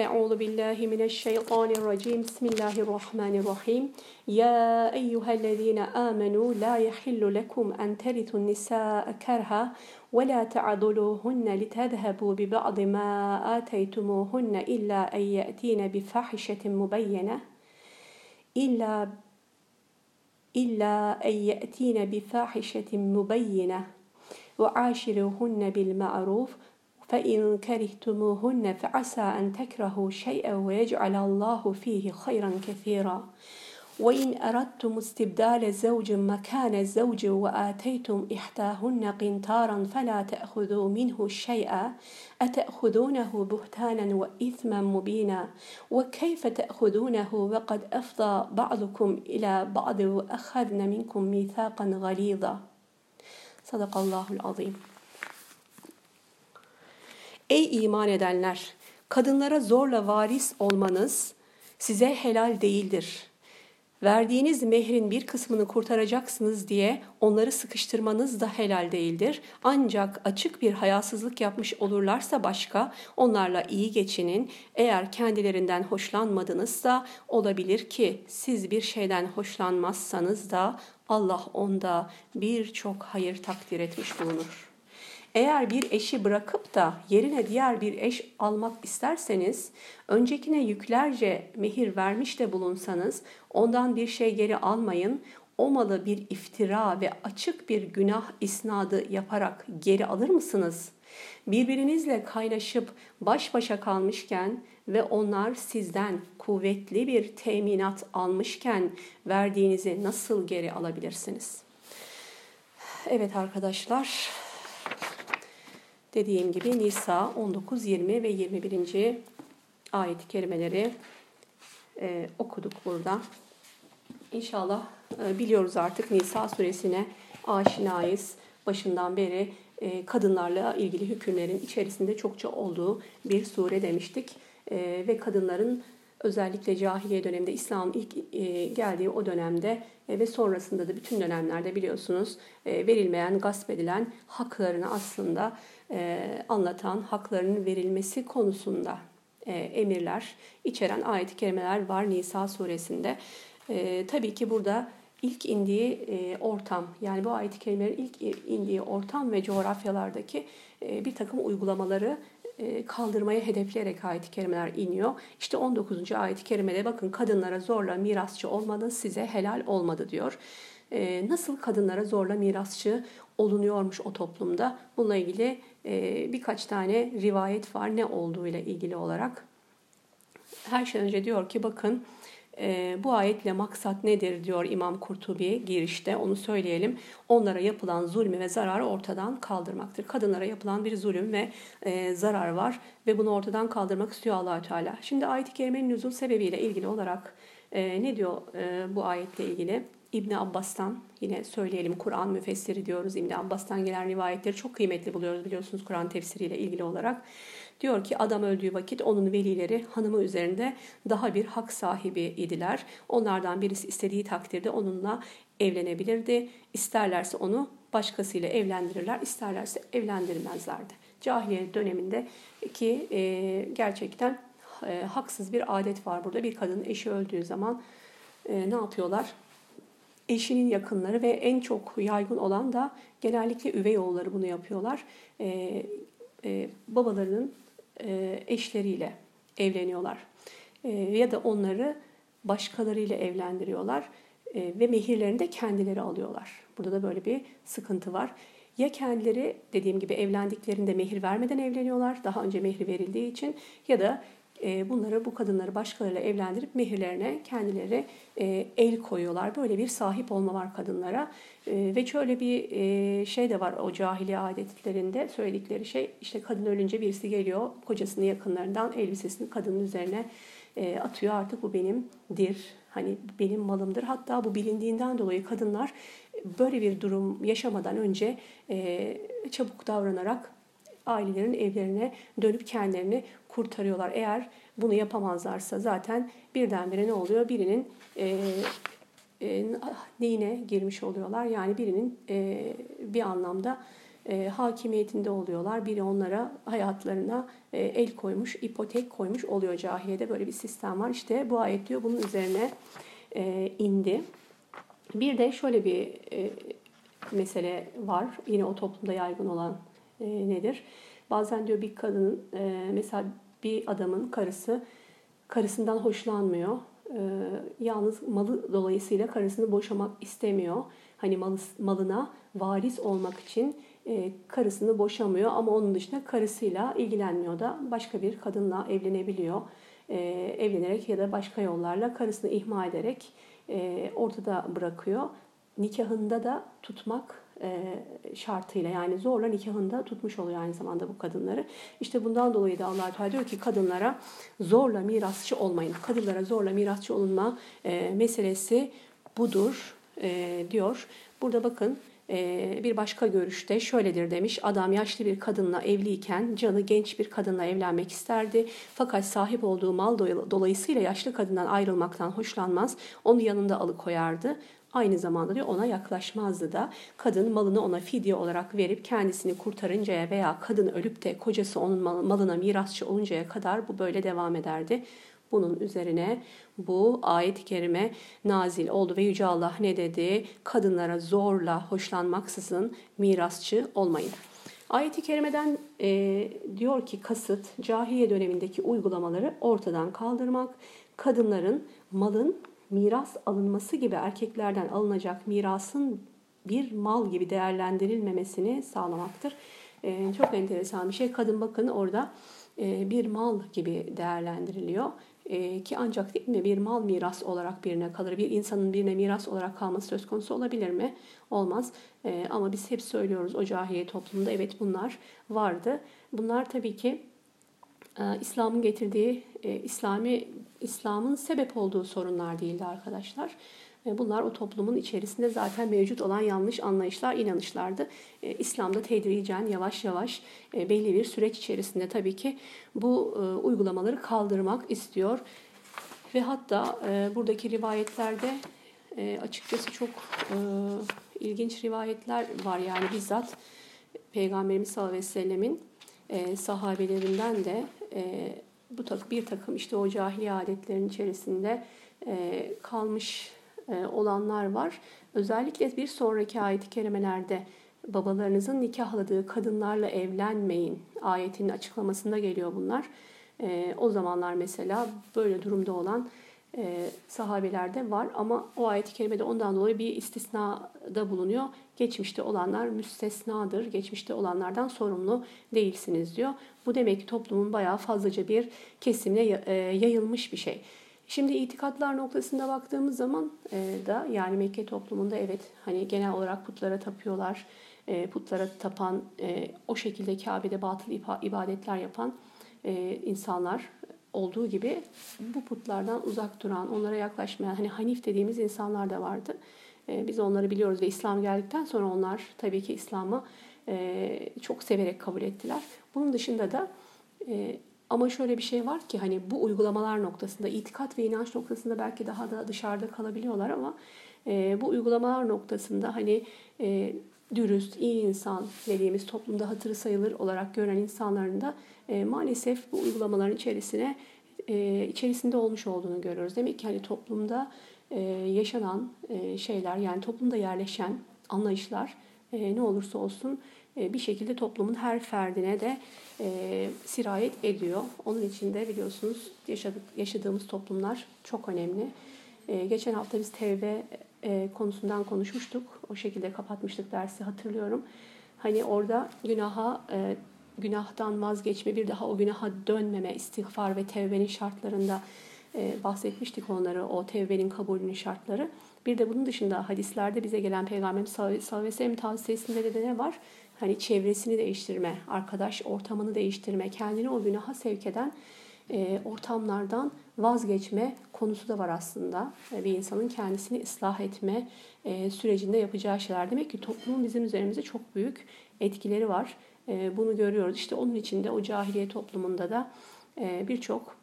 أعوذ بالله من الشيطان الرجيم. بسم الله الرحمن الرحيم. يا أيها الذين آمنوا لا يحل لكم أن ترثوا النساء كرها ولا تعضلوهن لتذهبوا ببعض ما آتيتموهن إلا أن يأتين بفاحشة مبينة. إلا إلا أن يأتين بفاحشة مبينة. وعاشروهن بالمعروف فإن كرهتموهن فعسى أن تكرهوا شيئا ويجعل الله فيه خيرا كثيرا. وإن أردتم استبدال زوج مكان زوج وآتيتم إحداهن قنطارا فلا تأخذوا منه شيئا. أتأخذونه بهتانا وإثما مبينا؟ وكيف تأخذونه وقد أفضى بعضكم إلى بعض وأخذن منكم ميثاقا غليظا؟ صدق الله العظيم. Ey iman edenler! Kadınlara zorla varis olmanız size helal değildir. Verdiğiniz mehrin bir kısmını kurtaracaksınız diye onları sıkıştırmanız da helal değildir. Ancak açık bir hayasızlık yapmış olurlarsa başka onlarla iyi geçinin. Eğer kendilerinden hoşlanmadınızsa olabilir ki siz bir şeyden hoşlanmazsanız da Allah onda birçok hayır takdir etmiş bulunur. Eğer bir eşi bırakıp da yerine diğer bir eş almak isterseniz, öncekine yüklerce mehir vermiş de bulunsanız, ondan bir şey geri almayın. O malı bir iftira ve açık bir günah isnadı yaparak geri alır mısınız? Birbirinizle kaynaşıp baş başa kalmışken ve onlar sizden kuvvetli bir teminat almışken verdiğinizi nasıl geri alabilirsiniz? Evet arkadaşlar, Dediğim gibi Nisa 19, 20 ve 21. ayet-i kerimeleri e, okuduk burada. İnşallah e, biliyoruz artık Nisa suresine aşinayız. Başından beri e, kadınlarla ilgili hükümlerin içerisinde çokça olduğu bir sure demiştik. E, ve kadınların özellikle cahiliye döneminde İslam'ın ilk e, geldiği o dönemde e, ve sonrasında da bütün dönemlerde biliyorsunuz e, verilmeyen, gasp edilen haklarını aslında anlatan, haklarının verilmesi konusunda emirler içeren ayet-i kerimeler var Nisa suresinde. Tabii ki burada ilk indiği ortam yani bu ayet-i kerimelerin ilk indiği ortam ve coğrafyalardaki bir takım uygulamaları kaldırmaya hedefleyerek ayet-i kerimeler iniyor. İşte 19. ayet-i kerimede bakın kadınlara zorla mirasçı olmanız size helal olmadı diyor. Nasıl kadınlara zorla mirasçı olunuyormuş o toplumda? Bununla ilgili birkaç tane rivayet var ne olduğuyla ilgili olarak. Her şey önce diyor ki bakın e, bu ayetle maksat nedir diyor İmam Kurtubi girişte onu söyleyelim. Onlara yapılan zulmü ve zararı ortadan kaldırmaktır. Kadınlara yapılan bir zulüm ve e, zarar var ve bunu ortadan kaldırmak istiyor allah Teala. Şimdi ayet-i kerimenin nüzul sebebiyle ilgili olarak e, ne diyor bu ayetle ilgili? İbni Abbas'tan yine söyleyelim Kur'an müfessiri diyoruz. İbni Abbas'tan gelen rivayetleri çok kıymetli buluyoruz biliyorsunuz Kur'an tefsiriyle ilgili olarak. Diyor ki adam öldüğü vakit onun velileri hanımı üzerinde daha bir hak sahibi idiler. Onlardan birisi istediği takdirde onunla evlenebilirdi. İsterlerse onu başkasıyla evlendirirler, isterlerse evlendirmezlerdi. Cahiliye döneminde ki e, gerçekten e, haksız bir adet var burada. Bir kadının eşi öldüğü zaman e, ne yapıyorlar? Eşinin yakınları ve en çok yaygın olan da genellikle üvey oğulları bunu yapıyorlar. E, e, babalarının e, eşleriyle evleniyorlar. E, ya da onları başkalarıyla evlendiriyorlar e, ve mehirlerini de kendileri alıyorlar. Burada da böyle bir sıkıntı var. Ya kendileri dediğim gibi evlendiklerinde mehir vermeden evleniyorlar daha önce mehri verildiği için ya da bunları bu kadınları başkalarıyla evlendirip mehirlerine kendileri el koyuyorlar. Böyle bir sahip olma var kadınlara. Ve şöyle bir şey de var o cahiliye adetlerinde söyledikleri şey işte kadın ölünce birisi geliyor kocasının yakınlarından elbisesini kadının üzerine atıyor artık bu benimdir. Hani benim malımdır. Hatta bu bilindiğinden dolayı kadınlar böyle bir durum yaşamadan önce çabuk davranarak ailelerin evlerine dönüp kendilerini kurtarıyorlar. Eğer bunu yapamazlarsa zaten birdenbire ne oluyor? Birinin e, e, neyine girmiş oluyorlar. Yani birinin e, bir anlamda e, hakimiyetinde oluyorlar. Biri onlara hayatlarına e, el koymuş, ipotek koymuş oluyor cahiliyede. Böyle bir sistem var. İşte bu ayet diyor bunun üzerine e, indi. Bir de şöyle bir e, mesele var. Yine o toplumda yaygın olan e, nedir? Bazen diyor bir kadının e, mesela bir adamın karısı karısından hoşlanmıyor. E, yalnız malı dolayısıyla karısını boşamak istemiyor. Hani malı, malına varis olmak için e, karısını boşamıyor ama onun dışında karısıyla ilgilenmiyor da başka bir kadınla evlenebiliyor. E, evlenerek ya da başka yollarla karısını ihmal ederek e, ortada bırakıyor. Nikahında da tutmak şartıyla yani zorla nikahında tutmuş oluyor aynı zamanda bu kadınları. İşte bundan dolayı da Allah Teala diyor ki kadınlara zorla mirasçı olmayın. Kadınlara zorla mirasçı olunma meselesi budur diyor. Burada bakın bir başka görüşte şöyledir demiş. Adam yaşlı bir kadınla evliyken canı genç bir kadınla evlenmek isterdi. Fakat sahip olduğu mal dolayısıyla yaşlı kadından ayrılmaktan hoşlanmaz. Onu yanında alıkoyardı. Aynı zamanda diyor ona yaklaşmazdı da kadın malını ona fidye olarak verip kendisini kurtarıncaya veya kadın ölüp de kocası onun malına mirasçı oluncaya kadar bu böyle devam ederdi. Bunun üzerine bu ayet-i kerime nazil oldu ve Yüce Allah ne dedi? Kadınlara zorla hoşlanmaksızın mirasçı olmayın. Ayet-i kerimeden e, diyor ki kasıt cahiliye dönemindeki uygulamaları ortadan kaldırmak, kadınların malın miras alınması gibi erkeklerden alınacak mirasın bir mal gibi değerlendirilmemesini sağlamaktır. E, çok enteresan bir şey. Kadın bakın orada e, bir mal gibi değerlendiriliyor. E, ki ancak değil mi bir mal miras olarak birine kalır. Bir insanın birine miras olarak kalması söz konusu olabilir mi? Olmaz. E, ama biz hep söylüyoruz o cahiliye toplumunda evet bunlar vardı. Bunlar tabii ki e, İslam'ın getirdiği, e, İslami İslam'ın sebep olduğu sorunlar değildi arkadaşlar. Bunlar o toplumun içerisinde zaten mevcut olan yanlış anlayışlar, inanışlardı. E, İslam'da tedricen yavaş yavaş e, belli bir süreç içerisinde tabii ki bu e, uygulamaları kaldırmak istiyor. Ve hatta buradaki rivayetlerde açıkçası çok ilginç rivayetler var. Yani bizzat Peygamberimiz sallallahu aleyhi ve sellemin sahabelerinden de bu bir takım işte o cahiliye adetlerin içerisinde kalmış e, olanlar var. Özellikle bir sonraki ayet-i kerimelerde babalarınızın nikahladığı kadınlarla evlenmeyin ayetinin açıklamasında geliyor bunlar. E, o zamanlar mesela böyle durumda olan e, sahabelerde var ama o ayet-i kerimede ondan dolayı bir istisnada bulunuyor. Geçmişte olanlar müstesnadır. Geçmişte olanlardan sorumlu değilsiniz diyor. Bu demek ki toplumun bayağı fazlaca bir kesimine yayılmış bir şey. Şimdi itikatlar noktasında baktığımız zaman e, da yani Mekke toplumunda evet hani genel olarak putlara tapıyorlar. E, putlara tapan, e, o şekilde Kabe'de batıl ibadetler yapan e, insanlar olduğu gibi bu putlardan uzak duran, onlara yaklaşmayan hani Hanif dediğimiz insanlar da vardı. E, biz onları biliyoruz ve İslam geldikten sonra onlar tabii ki İslam'ı e, çok severek kabul ettiler. Bunun dışında da e, ama şöyle bir şey var ki hani bu uygulamalar noktasında, itikat ve inanç noktasında belki daha da dışarıda kalabiliyorlar ama e, bu uygulamalar noktasında hani dürüst, iyi insan dediğimiz toplumda hatırı sayılır olarak gören insanların da e, maalesef bu uygulamaların içerisine e, içerisinde olmuş olduğunu görüyoruz. Demek ki hani toplumda e, yaşanan şeyler yani toplumda yerleşen anlayışlar ne olursa olsun bir şekilde toplumun her ferdine de sirayet ediyor. Onun için de biliyorsunuz yaşadık, yaşadığımız toplumlar çok önemli. Geçen hafta biz tevbe konusundan konuşmuştuk. O şekilde kapatmıştık dersi hatırlıyorum. Hani orada günaha günahtan vazgeçme, bir daha o günaha dönmeme, istiğfar ve tevbenin şartlarında e, bahsetmiştik onları, o tevbenin kabulünün şartları. Bir de bunun dışında hadislerde bize gelen Peygamber sallallahu aleyhi ve sellem tavsiyesinde de ne var? Hani çevresini değiştirme, arkadaş ortamını değiştirme, kendini o günaha sevk eden e, ortamlardan vazgeçme konusu da var aslında. E, bir insanın kendisini ıslah etme sürecinde yapacağı şeyler. Demek ki toplumun bizim üzerimize çok büyük etkileri var. E, bunu görüyoruz. İşte onun içinde o cahiliye toplumunda da e, birçok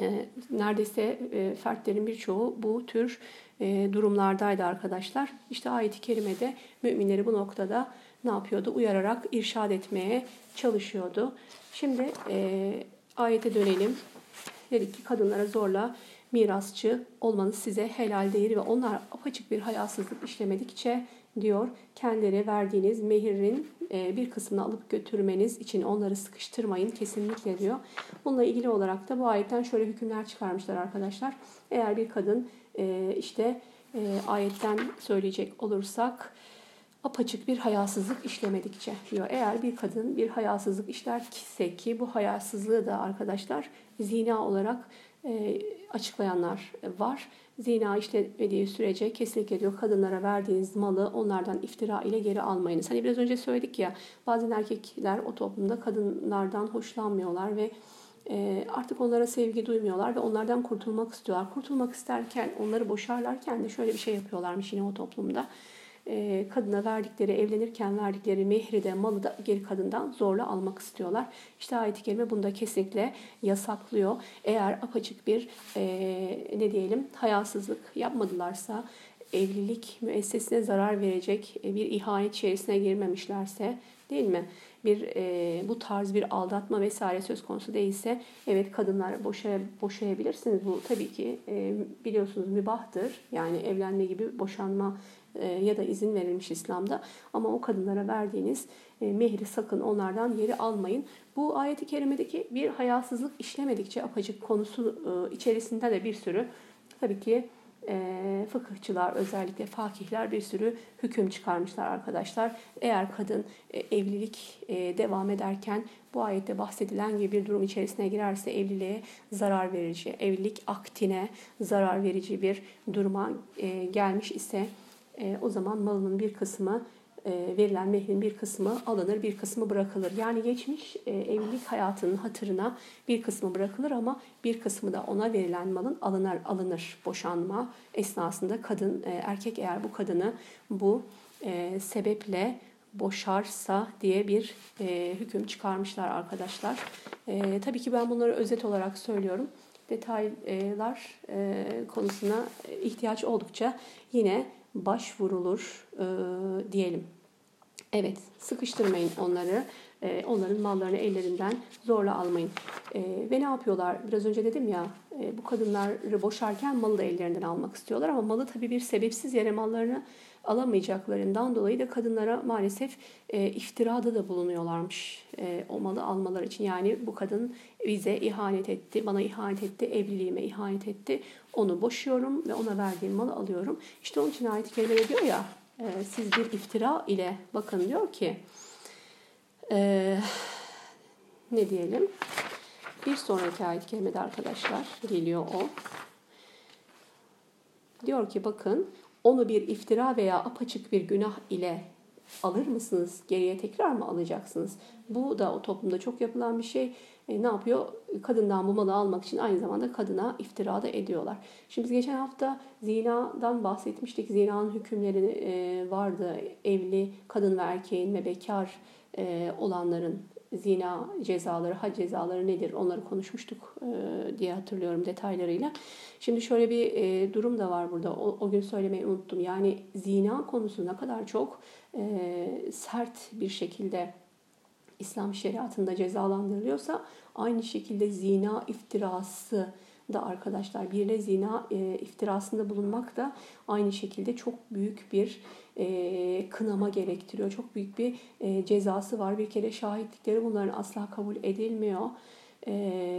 e, neredeyse e, fertlerin birçoğu bu tür e, durumlardaydı arkadaşlar. İşte ayet-i kerimede müminleri bu noktada ne yapıyordu? Uyararak irşad etmeye çalışıyordu. Şimdi e, ayete dönelim. Dedik ki kadınlara zorla mirasçı olmanız size helal değil ve onlar apaçık bir hayasızlık işlemedikçe diyor kendileri verdiğiniz mehirin e, bir kısmını alıp götürmeniz için onları sıkıştırmayın kesinlikle diyor. Bununla ilgili olarak da bu ayetten şöyle hükümler çıkarmışlar arkadaşlar. Eğer bir kadın e, işte e, ayetten söyleyecek olursak apaçık bir hayasızlık işlemedikçe diyor. Eğer bir kadın bir hayasızlık işlerse ki bu hayasızlığı da arkadaşlar zina olarak açıklayanlar var. Zina işlemediği sürece kesinlikle diyor kadınlara verdiğiniz malı onlardan iftira ile geri almayınız. Hani biraz önce söyledik ya bazen erkekler o toplumda kadınlardan hoşlanmıyorlar ve e, artık onlara sevgi duymuyorlar ve onlardan kurtulmak istiyorlar. Kurtulmak isterken onları boşarlarken de şöyle bir şey yapıyorlarmış yine o toplumda e, kadına verdikleri, evlenirken verdikleri mehri de malı da geri kadından zorla almak istiyorlar. İşte ayet-i kerime bunu da kesinlikle yasaklıyor. Eğer apaçık bir e, ne diyelim hayasızlık yapmadılarsa, evlilik müessesine zarar verecek bir ihanet içerisine girmemişlerse değil mi? Bir e, bu tarz bir aldatma vesaire söz konusu değilse evet kadınlar boşaya, boşayabilirsiniz. Bu tabii ki e, biliyorsunuz mübahtır. Yani evlenme gibi boşanma e, ya da izin verilmiş İslam'da. Ama o kadınlara verdiğiniz e, mehri sakın onlardan yeri almayın. Bu ayeti kerimedeki bir hayasızlık işlemedikçe apacık konusu e, içerisinde de bir sürü tabii ki fıkıhçılar özellikle fakihler bir sürü hüküm çıkarmışlar arkadaşlar. Eğer kadın evlilik devam ederken bu ayette bahsedilen gibi bir durum içerisine girerse evliliğe zarar verici, evlilik aktine zarar verici bir duruma gelmiş ise e, o zaman malının bir kısmı e, verilen mehrin bir kısmı alınır, bir kısmı bırakılır. Yani geçmiş e, evlilik hayatının hatırına bir kısmı bırakılır ama bir kısmı da ona verilen malın alınır, alınır boşanma esnasında kadın e, erkek eğer bu kadını bu e, sebeple boşarsa diye bir e, hüküm çıkarmışlar arkadaşlar. E, tabii ki ben bunları özet olarak söylüyorum. Detaylar e, konusuna ihtiyaç oldukça yine başvurulur e, diyelim. Evet, sıkıştırmayın onları. E, onların mallarını ellerinden zorla almayın. E, ve ne yapıyorlar? Biraz önce dedim ya, e, bu kadınları boşarken malı da ellerinden almak istiyorlar. Ama malı tabii bir sebepsiz yere mallarını alamayacaklarından dolayı da kadınlara maalesef e, iftirada da bulunuyorlarmış e, o malı almaları için. Yani bu kadın bize ihanet etti, bana ihanet etti, evliliğime ihanet etti. Onu boşuyorum ve ona verdiğim malı alıyorum. İşte onun için ayet-i diyor ya e, siz bir iftira ile bakın diyor ki e, ne diyelim bir sonraki ayet-i kerimede arkadaşlar geliyor o. Diyor ki bakın onu bir iftira veya apaçık bir günah ile alır mısınız? Geriye tekrar mı alacaksınız? Bu da o toplumda çok yapılan bir şey. E, ne yapıyor? Kadından bu malı almak için aynı zamanda kadına iftira da ediyorlar. Şimdi biz geçen hafta zinadan bahsetmiştik. Zinanın hükümleri e, vardı. Evli kadın ve erkeğin ve bekar e, olanların zina cezaları, had cezaları nedir onları konuşmuştuk e, diye hatırlıyorum detaylarıyla. Şimdi şöyle bir e, durum da var burada. O, o gün söylemeyi unuttum. Yani zina konusu ne kadar çok e, sert bir şekilde İslam şeriatında cezalandırılıyorsa aynı şekilde zina iftirası da arkadaşlar birle zina e, iftirasında bulunmak da aynı şekilde çok büyük bir e, kınama gerektiriyor. Çok büyük bir e, cezası var. Bir kere şahitlikleri bunların asla kabul edilmiyor. E,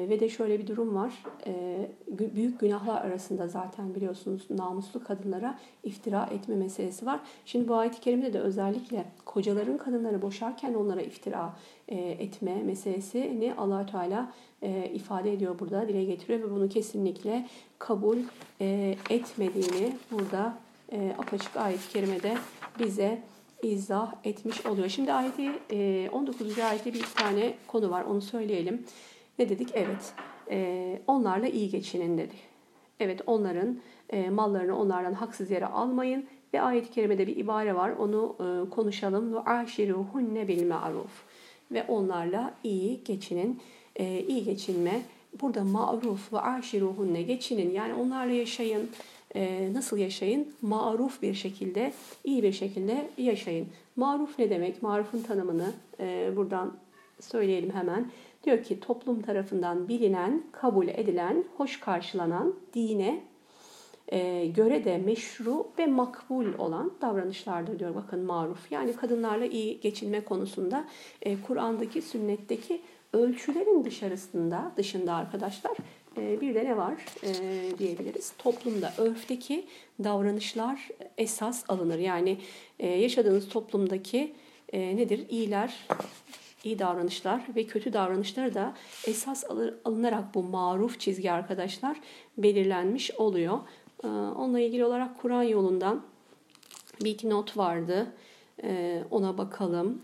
ve de şöyle bir durum var. E, büyük günahlar arasında zaten biliyorsunuz namuslu kadınlara iftira etme meselesi var. Şimdi bu ayet-i kerimede de özellikle kocaların kadınları boşarken onlara iftira e, etme meselesini allah Teala e, ifade ediyor burada, dile getiriyor ve bunu kesinlikle kabul e, etmediğini burada e, apaçık ayet-i kerimede bize izah etmiş oluyor. Şimdi ayeti e, 19. ayette bir tane konu var onu söyleyelim. Ne dedik? Evet e, onlarla iyi geçinin dedi. Evet onların e, mallarını onlardan haksız yere almayın. Ve ayet-i kerimede bir ibare var onu e, konuşalım. Ve bil ma'ruf. Ve onlarla iyi geçinin. E, iyi geçinme. Burada ma'ruf ve aşiruhunne geçinin. Yani onlarla yaşayın e, nasıl yaşayın? Maruf bir şekilde, iyi bir şekilde yaşayın. Maruf ne demek? Marufun tanımını e, buradan söyleyelim hemen. Diyor ki toplum tarafından bilinen, kabul edilen, hoş karşılanan, dine e, göre de meşru ve makbul olan davranışlardır diyor bakın maruf. Yani kadınlarla iyi geçinme konusunda e, Kur'an'daki, sünnetteki ölçülerin dışarısında, dışında arkadaşlar bir de ne var e, diyebiliriz. Toplumda, örfteki davranışlar esas alınır. Yani e, yaşadığınız toplumdaki e, nedir? İyiler, iyi davranışlar ve kötü davranışları da esas alınarak bu maruf çizgi arkadaşlar belirlenmiş oluyor. Ee, onunla ilgili olarak Kur'an yolundan bir iki not vardı. Ee, ona bakalım.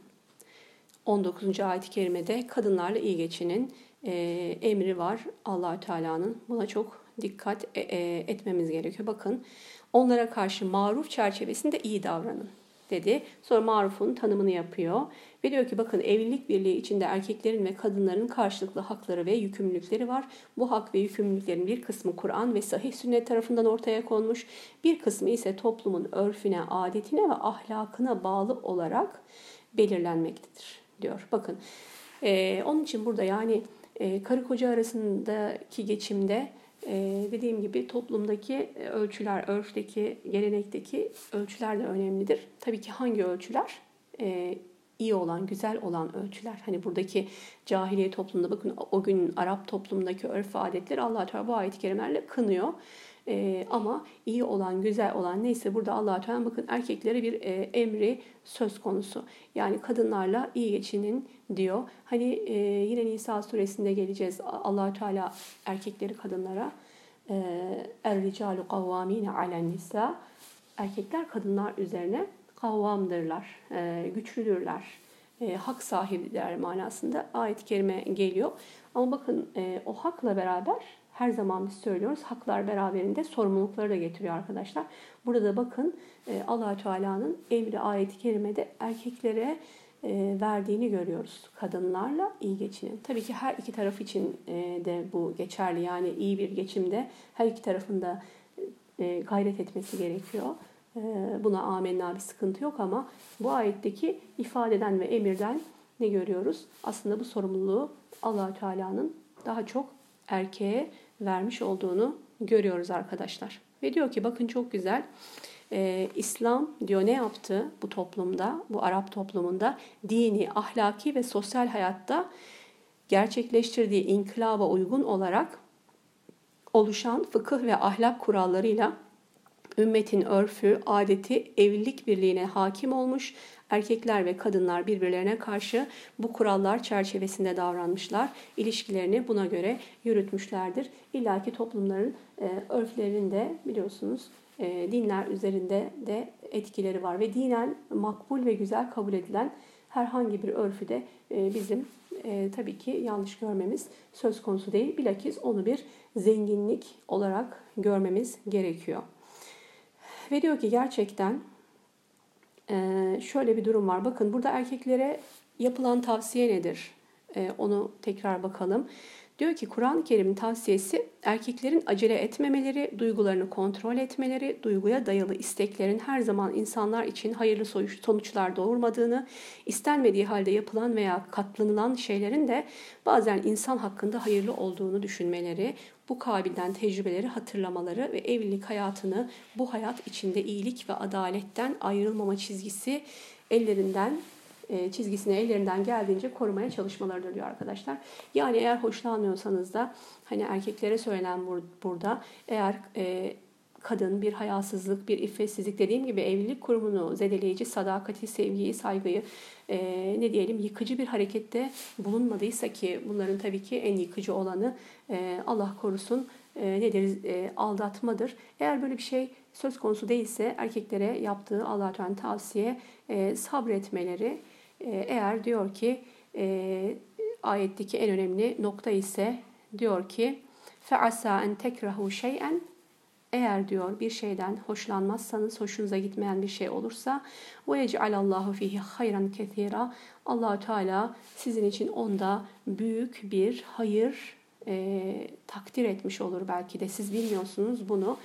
19. ayet-i kerimede kadınlarla iyi geçinin e, emri var allah Teala'nın. Buna çok dikkat e, e, etmemiz gerekiyor. Bakın onlara karşı maruf çerçevesinde iyi davranın dedi. Sonra marufun tanımını yapıyor. Ve diyor ki bakın evlilik birliği içinde erkeklerin ve kadınların karşılıklı hakları ve yükümlülükleri var. Bu hak ve yükümlülüklerin bir kısmı Kur'an ve sahih sünnet tarafından ortaya konmuş. Bir kısmı ise toplumun örfüne, adetine ve ahlakına bağlı olarak belirlenmektedir diyor. Bakın e, onun için burada yani e, karı koca arasındaki geçimde ee, dediğim gibi toplumdaki ölçüler, örfteki, gelenekteki ölçüler de önemlidir. Tabii ki hangi ölçüler? Ee, iyi olan, güzel olan ölçüler. Hani buradaki cahiliye toplumunda bakın o gün Arap toplumundaki örf adetleri allah Teala bu ayet-i kerimelerle kınıyor. E, ama iyi olan, güzel olan neyse burada allah Teala bakın erkeklere bir e, emri söz konusu. Yani kadınlarla iyi geçinin diyor. Hani e, yine Nisa suresinde geleceğiz. allah Teala erkekleri kadınlara er ricalu kavvamine alen nisa erkekler kadınlar üzerine kavvamdırlar, e, güçlüdürler, e, hak sahibiler manasında ayet-i kerime geliyor. Ama bakın e, o hakla beraber her zaman biz söylüyoruz haklar beraberinde sorumlulukları da getiriyor arkadaşlar. Burada da bakın e, allah Teala'nın emri ayeti kerimede erkeklere e, verdiğini görüyoruz. Kadınlarla iyi geçinin. Tabii ki her iki taraf için e, de bu geçerli. Yani iyi bir geçimde her iki tarafında gayret etmesi gerekiyor. Buna amenna bir sıkıntı yok ama bu ayetteki ifadeden ve emirden ne görüyoruz? Aslında bu sorumluluğu allah Teala'nın daha çok erkeğe vermiş olduğunu görüyoruz arkadaşlar. Ve diyor ki bakın çok güzel. Ee, İslam diyor ne yaptı bu toplumda, bu Arap toplumunda dini, ahlaki ve sosyal hayatta gerçekleştirdiği inkılaba uygun olarak oluşan fıkıh ve ahlak kurallarıyla ümmetin örfü, adeti, evlilik birliğine hakim olmuş, erkekler ve kadınlar birbirlerine karşı bu kurallar çerçevesinde davranmışlar, ilişkilerini buna göre yürütmüşlerdir. İlla ki toplumların e, örflerinde biliyorsunuz e, dinler üzerinde de etkileri var ve dinen makbul ve güzel kabul edilen herhangi bir örfü de e, bizim e, tabii ki yanlış görmemiz söz konusu değil. Bilakis onu bir zenginlik olarak görmemiz gerekiyor. Ve diyor ki gerçekten e, şöyle bir durum var. Bakın burada erkeklere yapılan tavsiye nedir? E, onu tekrar bakalım. Diyor ki Kur'an-ı Kerim'in tavsiyesi erkeklerin acele etmemeleri, duygularını kontrol etmeleri, duyguya dayalı isteklerin her zaman insanlar için hayırlı sonuçlar doğurmadığını, istenmediği halde yapılan veya katlanılan şeylerin de bazen insan hakkında hayırlı olduğunu düşünmeleri, bu kabilden tecrübeleri hatırlamaları ve evlilik hayatını bu hayat içinde iyilik ve adaletten ayrılmama çizgisi ellerinden e, çizgisini ellerinden geldiğince korumaya çalışmalarıdır diyor arkadaşlar. Yani eğer hoşlanmıyorsanız da hani erkeklere söylenen burada eğer e, kadın bir hayasızlık, bir iffetsizlik dediğim gibi evlilik kurumunu zedeleyici sadakati, sevgiyi, saygıyı e, ne diyelim yıkıcı bir harekette bulunmadıysa ki bunların tabii ki en yıkıcı olanı e, Allah korusun e, nedir e, aldatmadır. Eğer böyle bir şey söz konusu değilse erkeklere yaptığı Allah'tan tavsiye e, sabretmeleri, ee, eğer diyor ki e, ayetteki en önemli nokta ise diyor ki feasa en tekrahu şey'en eğer diyor bir şeyden hoşlanmazsanız, hoşunuza gitmeyen bir şey olursa ve yec'alallahu fihi hayran kethira allah Teala sizin için onda büyük bir hayır e, takdir etmiş olur belki de. Siz bilmiyorsunuz bunu.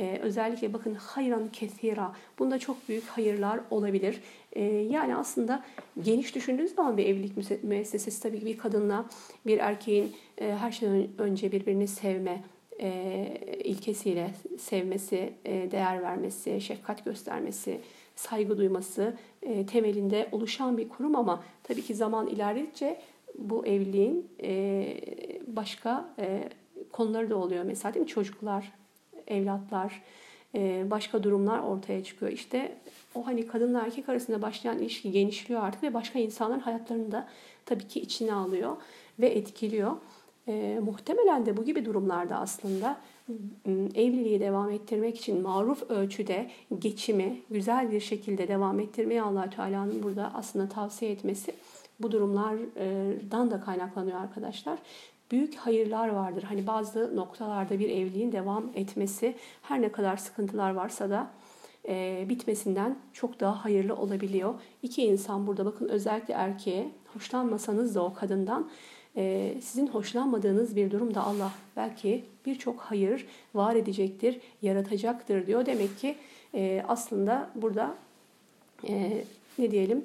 Ee, özellikle bakın hayran kethira. Bunda çok büyük hayırlar olabilir. Ee, yani aslında geniş düşündüğünüz zaman bir evlilik müessesesi tabii ki bir kadınla bir erkeğin e, her şeyden önce birbirini sevme, e, ilkesiyle sevmesi, e, değer vermesi, şefkat göstermesi, saygı duyması e, temelinde oluşan bir kurum ama tabii ki zaman ilerledikçe bu evliliğin e, başka e, konuları da oluyor. Mesela değil mi? Çocuklar, evlatlar, e, başka durumlar ortaya çıkıyor. İşte o hani kadınla erkek arasında başlayan ilişki genişliyor artık ve başka insanların hayatlarını da tabii ki içine alıyor ve etkiliyor. E, muhtemelen de bu gibi durumlarda aslında evliliği devam ettirmek için maruf ölçüde geçimi güzel bir şekilde devam ettirmeyi allah Teala'nın burada aslında tavsiye etmesi bu durumlardan da kaynaklanıyor arkadaşlar. Büyük hayırlar vardır. Hani bazı noktalarda bir evliliğin devam etmesi her ne kadar sıkıntılar varsa da e, bitmesinden çok daha hayırlı olabiliyor. İki insan burada bakın özellikle erkeğe hoşlanmasanız da o kadından e, sizin hoşlanmadığınız bir durumda Allah belki birçok hayır var edecektir, yaratacaktır diyor. Demek ki e, aslında burada e, ne diyelim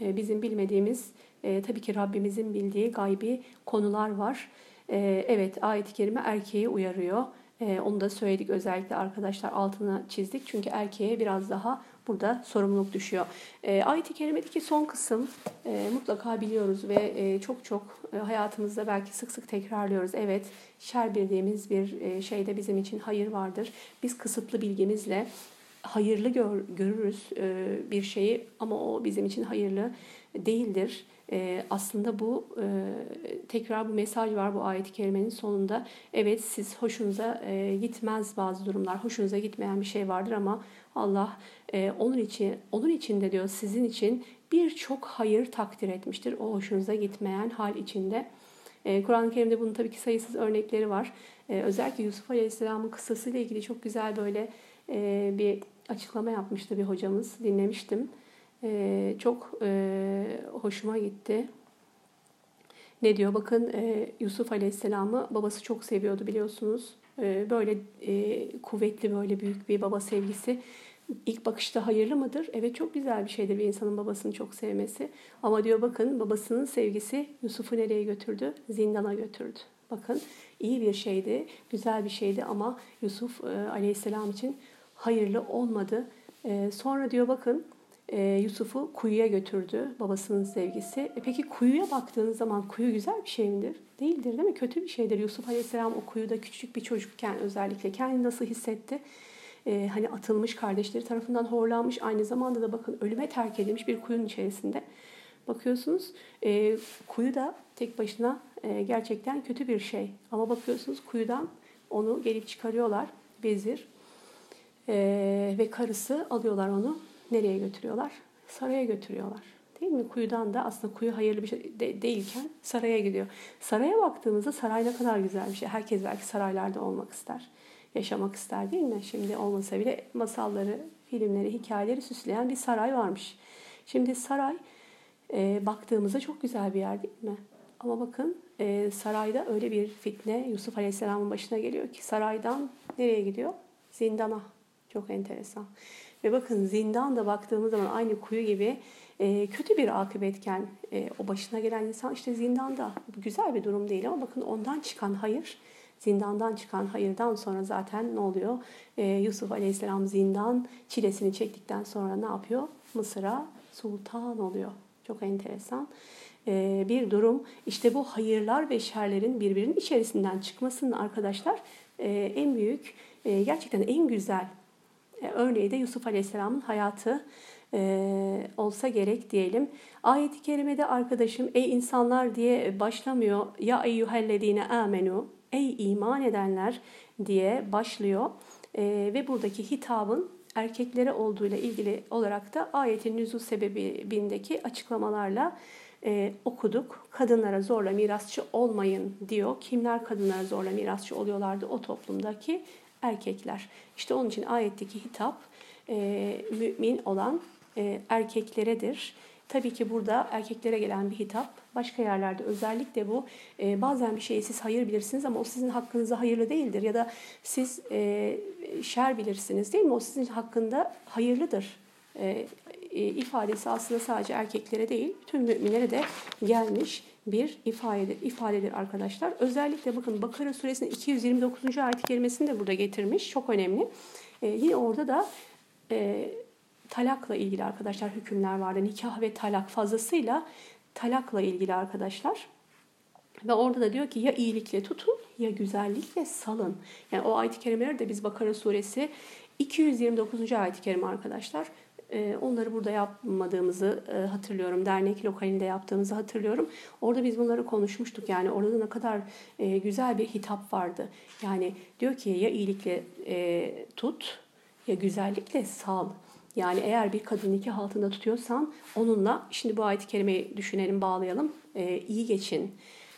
e, bizim bilmediğimiz tabii ki Rabbimizin bildiği gaybi konular var. Evet ayet-i kerime erkeği uyarıyor. Onu da söyledik özellikle arkadaşlar altına çizdik. Çünkü erkeğe biraz daha burada sorumluluk düşüyor. E, ayet-i kerimedeki son kısım e, mutlaka biliyoruz ve e, çok çok e, hayatımızda belki sık sık tekrarlıyoruz. Evet şer bildiğimiz bir e, şeyde bizim için hayır vardır. Biz kısıtlı bilgimizle hayırlı gör, görürüz e, bir şeyi ama o bizim için hayırlı değildir. E, aslında bu e, tekrar bu mesaj var bu ayet-i kerimenin sonunda. Evet siz hoşunuza e, gitmez bazı durumlar, hoşunuza gitmeyen bir şey vardır ama Allah e, onun için onun için de diyor sizin için birçok hayır takdir etmiştir. O hoşunuza gitmeyen hal içinde. E, Kur'an-ı Kerim'de bunun tabii ki sayısız örnekleri var. E, özellikle Yusuf Aleyhisselam'ın kıssasıyla ilgili çok güzel böyle e, bir açıklama yapmıştı bir hocamız. Dinlemiştim. E, çok e, hoşuma gitti. Ne diyor? Bakın e, Yusuf Aleyhisselam'ı babası çok seviyordu biliyorsunuz. E, böyle e, kuvvetli böyle büyük bir baba sevgisi ilk bakışta hayırlı mıdır? Evet çok güzel bir şeydir bir insanın babasını çok sevmesi. Ama diyor bakın babasının sevgisi Yusuf'u nereye götürdü? Zindana götürdü. Bakın iyi bir şeydi, güzel bir şeydi ama Yusuf e, aleyhisselam için hayırlı olmadı. E, sonra diyor bakın e, Yusuf'u kuyuya götürdü babasının sevgisi. E peki kuyuya baktığınız zaman kuyu güzel bir şey midir? Değildir değil mi? Kötü bir şeydir. Yusuf Aleyhisselam o kuyuda küçük bir çocukken özellikle kendini nasıl hissetti? E, hani atılmış kardeşleri tarafından horlanmış aynı zamanda da bakın ölüme terk edilmiş bir kuyunun içerisinde. Bakıyorsunuz e, kuyu da tek başına e, gerçekten kötü bir şey. Ama bakıyorsunuz kuyudan onu gelip çıkarıyorlar. Vezir e, ve karısı alıyorlar onu nereye götürüyorlar? Saraya götürüyorlar. Değil mi? Kuyudan da aslında kuyu hayırlı bir şey de, değilken saraya gidiyor. Saraya baktığımızda saray ne kadar güzel bir şey. Herkes belki saraylarda olmak ister. Yaşamak ister değil mi? Şimdi olmasa bile masalları, filmleri, hikayeleri süsleyen bir saray varmış. Şimdi saray e, baktığımızda çok güzel bir yer değil mi? Ama bakın e, sarayda öyle bir fitne Yusuf Aleyhisselam'ın başına geliyor ki saraydan nereye gidiyor? Zindana. Çok enteresan. Ve bakın zindan da baktığımız zaman aynı kuyu gibi e, kötü bir akıbetken e, o başına gelen insan işte zindanda. Güzel bir durum değil ama bakın ondan çıkan hayır, zindandan çıkan hayırdan sonra zaten ne oluyor? E, Yusuf Aleyhisselam zindan çilesini çektikten sonra ne yapıyor? Mısır'a sultan oluyor. Çok enteresan e, bir durum. İşte bu hayırlar ve şerlerin birbirinin içerisinden çıkmasının arkadaşlar e, en büyük, e, gerçekten en güzel örneği de Yusuf Aleyhisselam'ın hayatı e, olsa gerek diyelim. Ayet-i kerimede arkadaşım ey insanlar diye başlamıyor. Ya eyyühellezine amenu ey iman edenler diye başlıyor. E, ve buradaki hitabın erkeklere olduğuyla ilgili olarak da ayetin nüzul sebebindeki açıklamalarla e, okuduk. Kadınlara zorla mirasçı olmayın diyor. Kimler kadınlara zorla mirasçı oluyorlardı o toplumdaki? Erkekler. İşte onun için ayetteki hitap e, mümin olan e, erkekleredir. Tabii ki burada erkeklere gelen bir hitap. Başka yerlerde özellikle bu e, bazen bir şeyi siz hayır bilirsiniz ama o sizin hakkınıza hayırlı değildir. Ya da siz e, şer bilirsiniz değil mi? O sizin hakkında hayırlıdır. E, e, ifadesi aslında sadece erkeklere değil, tüm müminlere de gelmiş bir ifade, ifadedir arkadaşlar. Özellikle bakın Bakara suresinin 229. ayet kelimesini de burada getirmiş. Çok önemli. E, yine orada da e, talakla ilgili arkadaşlar hükümler vardı. Nikah ve talak fazlasıyla talakla ilgili arkadaşlar. Ve orada da diyor ki ya iyilikle tutun ya güzellikle salın. Yani o ayet-i kerimeleri de biz Bakara suresi 229. ayet-i kerime arkadaşlar. Ee, onları burada yapmadığımızı e, hatırlıyorum. Dernek lokalinde yaptığımızı hatırlıyorum. Orada biz bunları konuşmuştuk. Yani orada ne kadar e, güzel bir hitap vardı. Yani diyor ki ya iyilikle e, tut ya güzellikle sal. Yani eğer bir kadın nikah altında tutuyorsan onunla şimdi bu ayet-i düşünelim, bağlayalım. iyi geçin.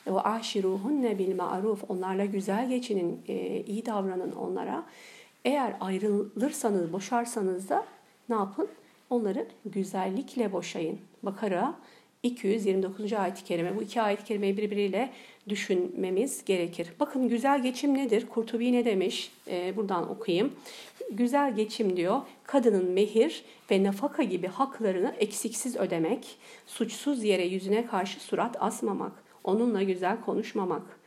Ve aşiruhunne bil ma'ruf. Onlarla güzel geçinin, iyi davranın onlara. Eğer ayrılırsanız, boşarsanız da ne yapın? Onları güzellikle boşayın. Bakara 229. ayet-i kerime. Bu iki ayet-i kerimeyi birbiriyle düşünmemiz gerekir. Bakın güzel geçim nedir? Kurtubi ne demiş? Ee, buradan okuyayım. Güzel geçim diyor. Kadının mehir ve nafaka gibi haklarını eksiksiz ödemek, suçsuz yere yüzüne karşı surat asmamak, onunla güzel konuşmamak.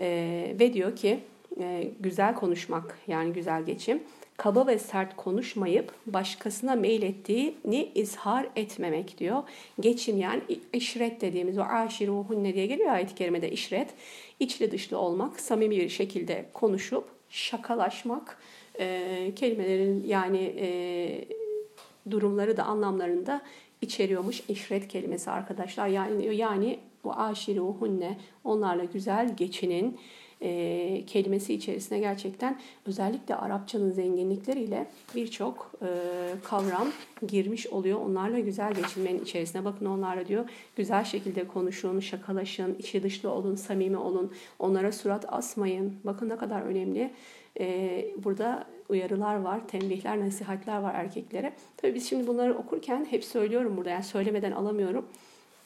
Ee, ve diyor ki e, güzel konuşmak yani güzel geçim kaba ve sert konuşmayıp başkasına meylettiğini izhar etmemek diyor. Geçim yani işret dediğimiz o aşiruhunne diye geliyor ayet-i kerimede işret. İçli dışlı olmak, samimi bir şekilde konuşup şakalaşmak, e, kelimelerin yani e, durumları da anlamlarında içeriyormuş işret kelimesi arkadaşlar. Yani yani bu aşiruhunne onlarla güzel geçinin e, kelimesi içerisine gerçekten özellikle Arapçanın zenginlikleriyle birçok e, kavram girmiş oluyor. Onlarla güzel geçinmenin içerisine bakın onlarla diyor güzel şekilde konuşun, şakalaşın, içi dışlı olun, samimi olun, onlara surat asmayın. Bakın ne kadar önemli. E, burada uyarılar var, tembihler, nasihatler var erkeklere. Tabii biz şimdi bunları okurken hep söylüyorum burada yani söylemeden alamıyorum.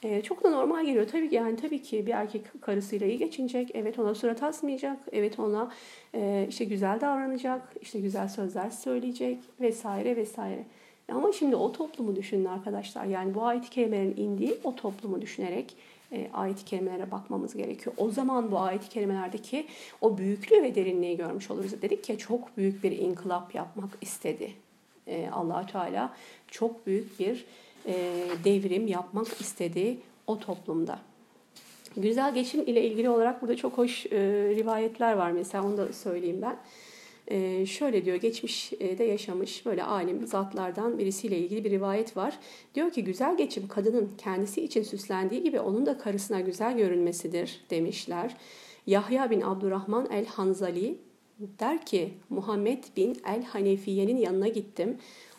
E, çok da normal geliyor. Tabii ki yani tabii ki bir erkek karısıyla iyi geçinecek. Evet ona surat asmayacak. Evet ona e, işte güzel davranacak. işte güzel sözler söyleyecek vesaire vesaire. Ama şimdi o toplumu düşünün arkadaşlar. Yani bu ayet-i kerimelerin indiği o toplumu düşünerek e, ayet-i kerimelere bakmamız gerekiyor. O zaman bu ayet-i kerimelerdeki o büyüklüğü ve derinliği görmüş oluruz. Dedik ki çok büyük bir inkılap yapmak istedi. E, allah Teala çok büyük bir devrim yapmak istediği o toplumda. Güzel geçim ile ilgili olarak burada çok hoş e, rivayetler var mesela onu da söyleyeyim ben. E, şöyle diyor geçmişte yaşamış böyle alim zatlardan birisiyle ilgili bir rivayet var. Diyor ki güzel geçim kadının kendisi için süslendiği gibi onun da karısına güzel görünmesidir demişler. Yahya bin Abdurrahman el-Hanzali der ki Muhammed bin el-Hanefiye'nin yanına gittim.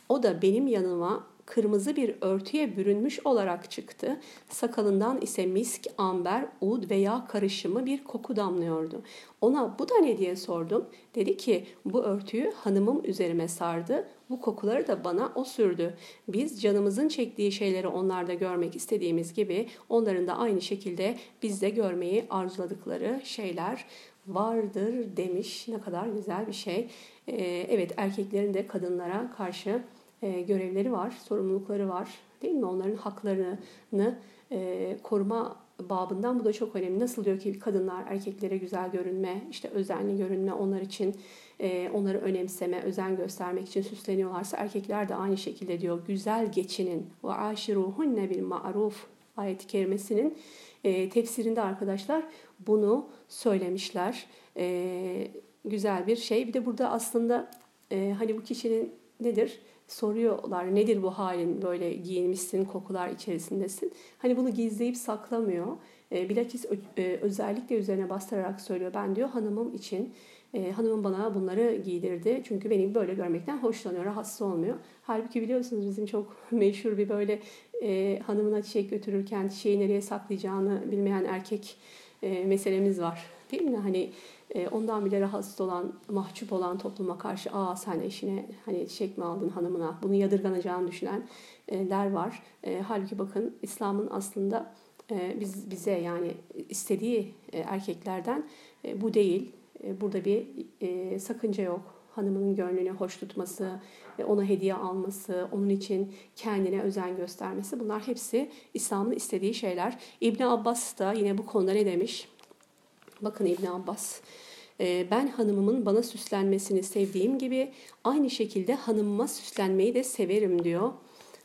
O da benim yanıma kırmızı bir örtüye bürünmüş olarak çıktı. Sakalından ise misk, amber, ud veya karışımı bir koku damlıyordu. Ona bu da ne diye sordum. Dedi ki bu örtüyü hanımım üzerime sardı. Bu kokuları da bana o sürdü. Biz canımızın çektiği şeyleri onlarda görmek istediğimiz gibi onların da aynı şekilde bizde görmeyi arzuladıkları şeyler vardır demiş. Ne kadar güzel bir şey. Ee, evet erkeklerin de kadınlara karşı e, görevleri var, sorumlulukları var değil mi? Onların haklarını e, koruma babından bu da çok önemli. Nasıl diyor ki kadınlar erkeklere güzel görünme, işte özenli görünme onlar için e, onları önemseme, özen göstermek için süsleniyorlarsa erkekler de aynı şekilde diyor güzel geçinin ve aşiruhunne bil ma'ruf ayet-i kerimesinin tefsirinde arkadaşlar bunu söylemişler. Güzel bir şey. Bir de burada aslında hani bu kişinin nedir? Soruyorlar nedir bu halin böyle giyinmişsin kokular içerisindesin. Hani bunu gizleyip saklamıyor. E, bilakis özellikle üzerine bastırarak söylüyor. Ben diyor hanımım için e, hanımım bana bunları giydirdi. Çünkü beni böyle görmekten hoşlanıyor, rahatsız olmuyor. Halbuki biliyorsunuz bizim çok meşhur bir böyle e, hanımına çiçek götürürken çiçeği nereye saklayacağını bilmeyen erkek e, meselemiz var. değil mi? Hani ondan bile rahatsız olan, mahcup olan topluma karşı aa sen eşine hani çiçek mi aldın hanımına bunu yadırganacağını düşünenler var. E, halbuki bakın İslam'ın aslında e, biz bize yani istediği e, erkeklerden e, bu değil. E, burada bir e, sakınca yok hanımının gönlünü hoş tutması, ona hediye alması, onun için kendine özen göstermesi bunlar hepsi İslam'ın istediği şeyler. İbn Abbas da yine bu konuda ne demiş? Bakın İbn Abbas ee, ben hanımımın bana süslenmesini sevdiğim gibi aynı şekilde hanımıma süslenmeyi de severim diyor.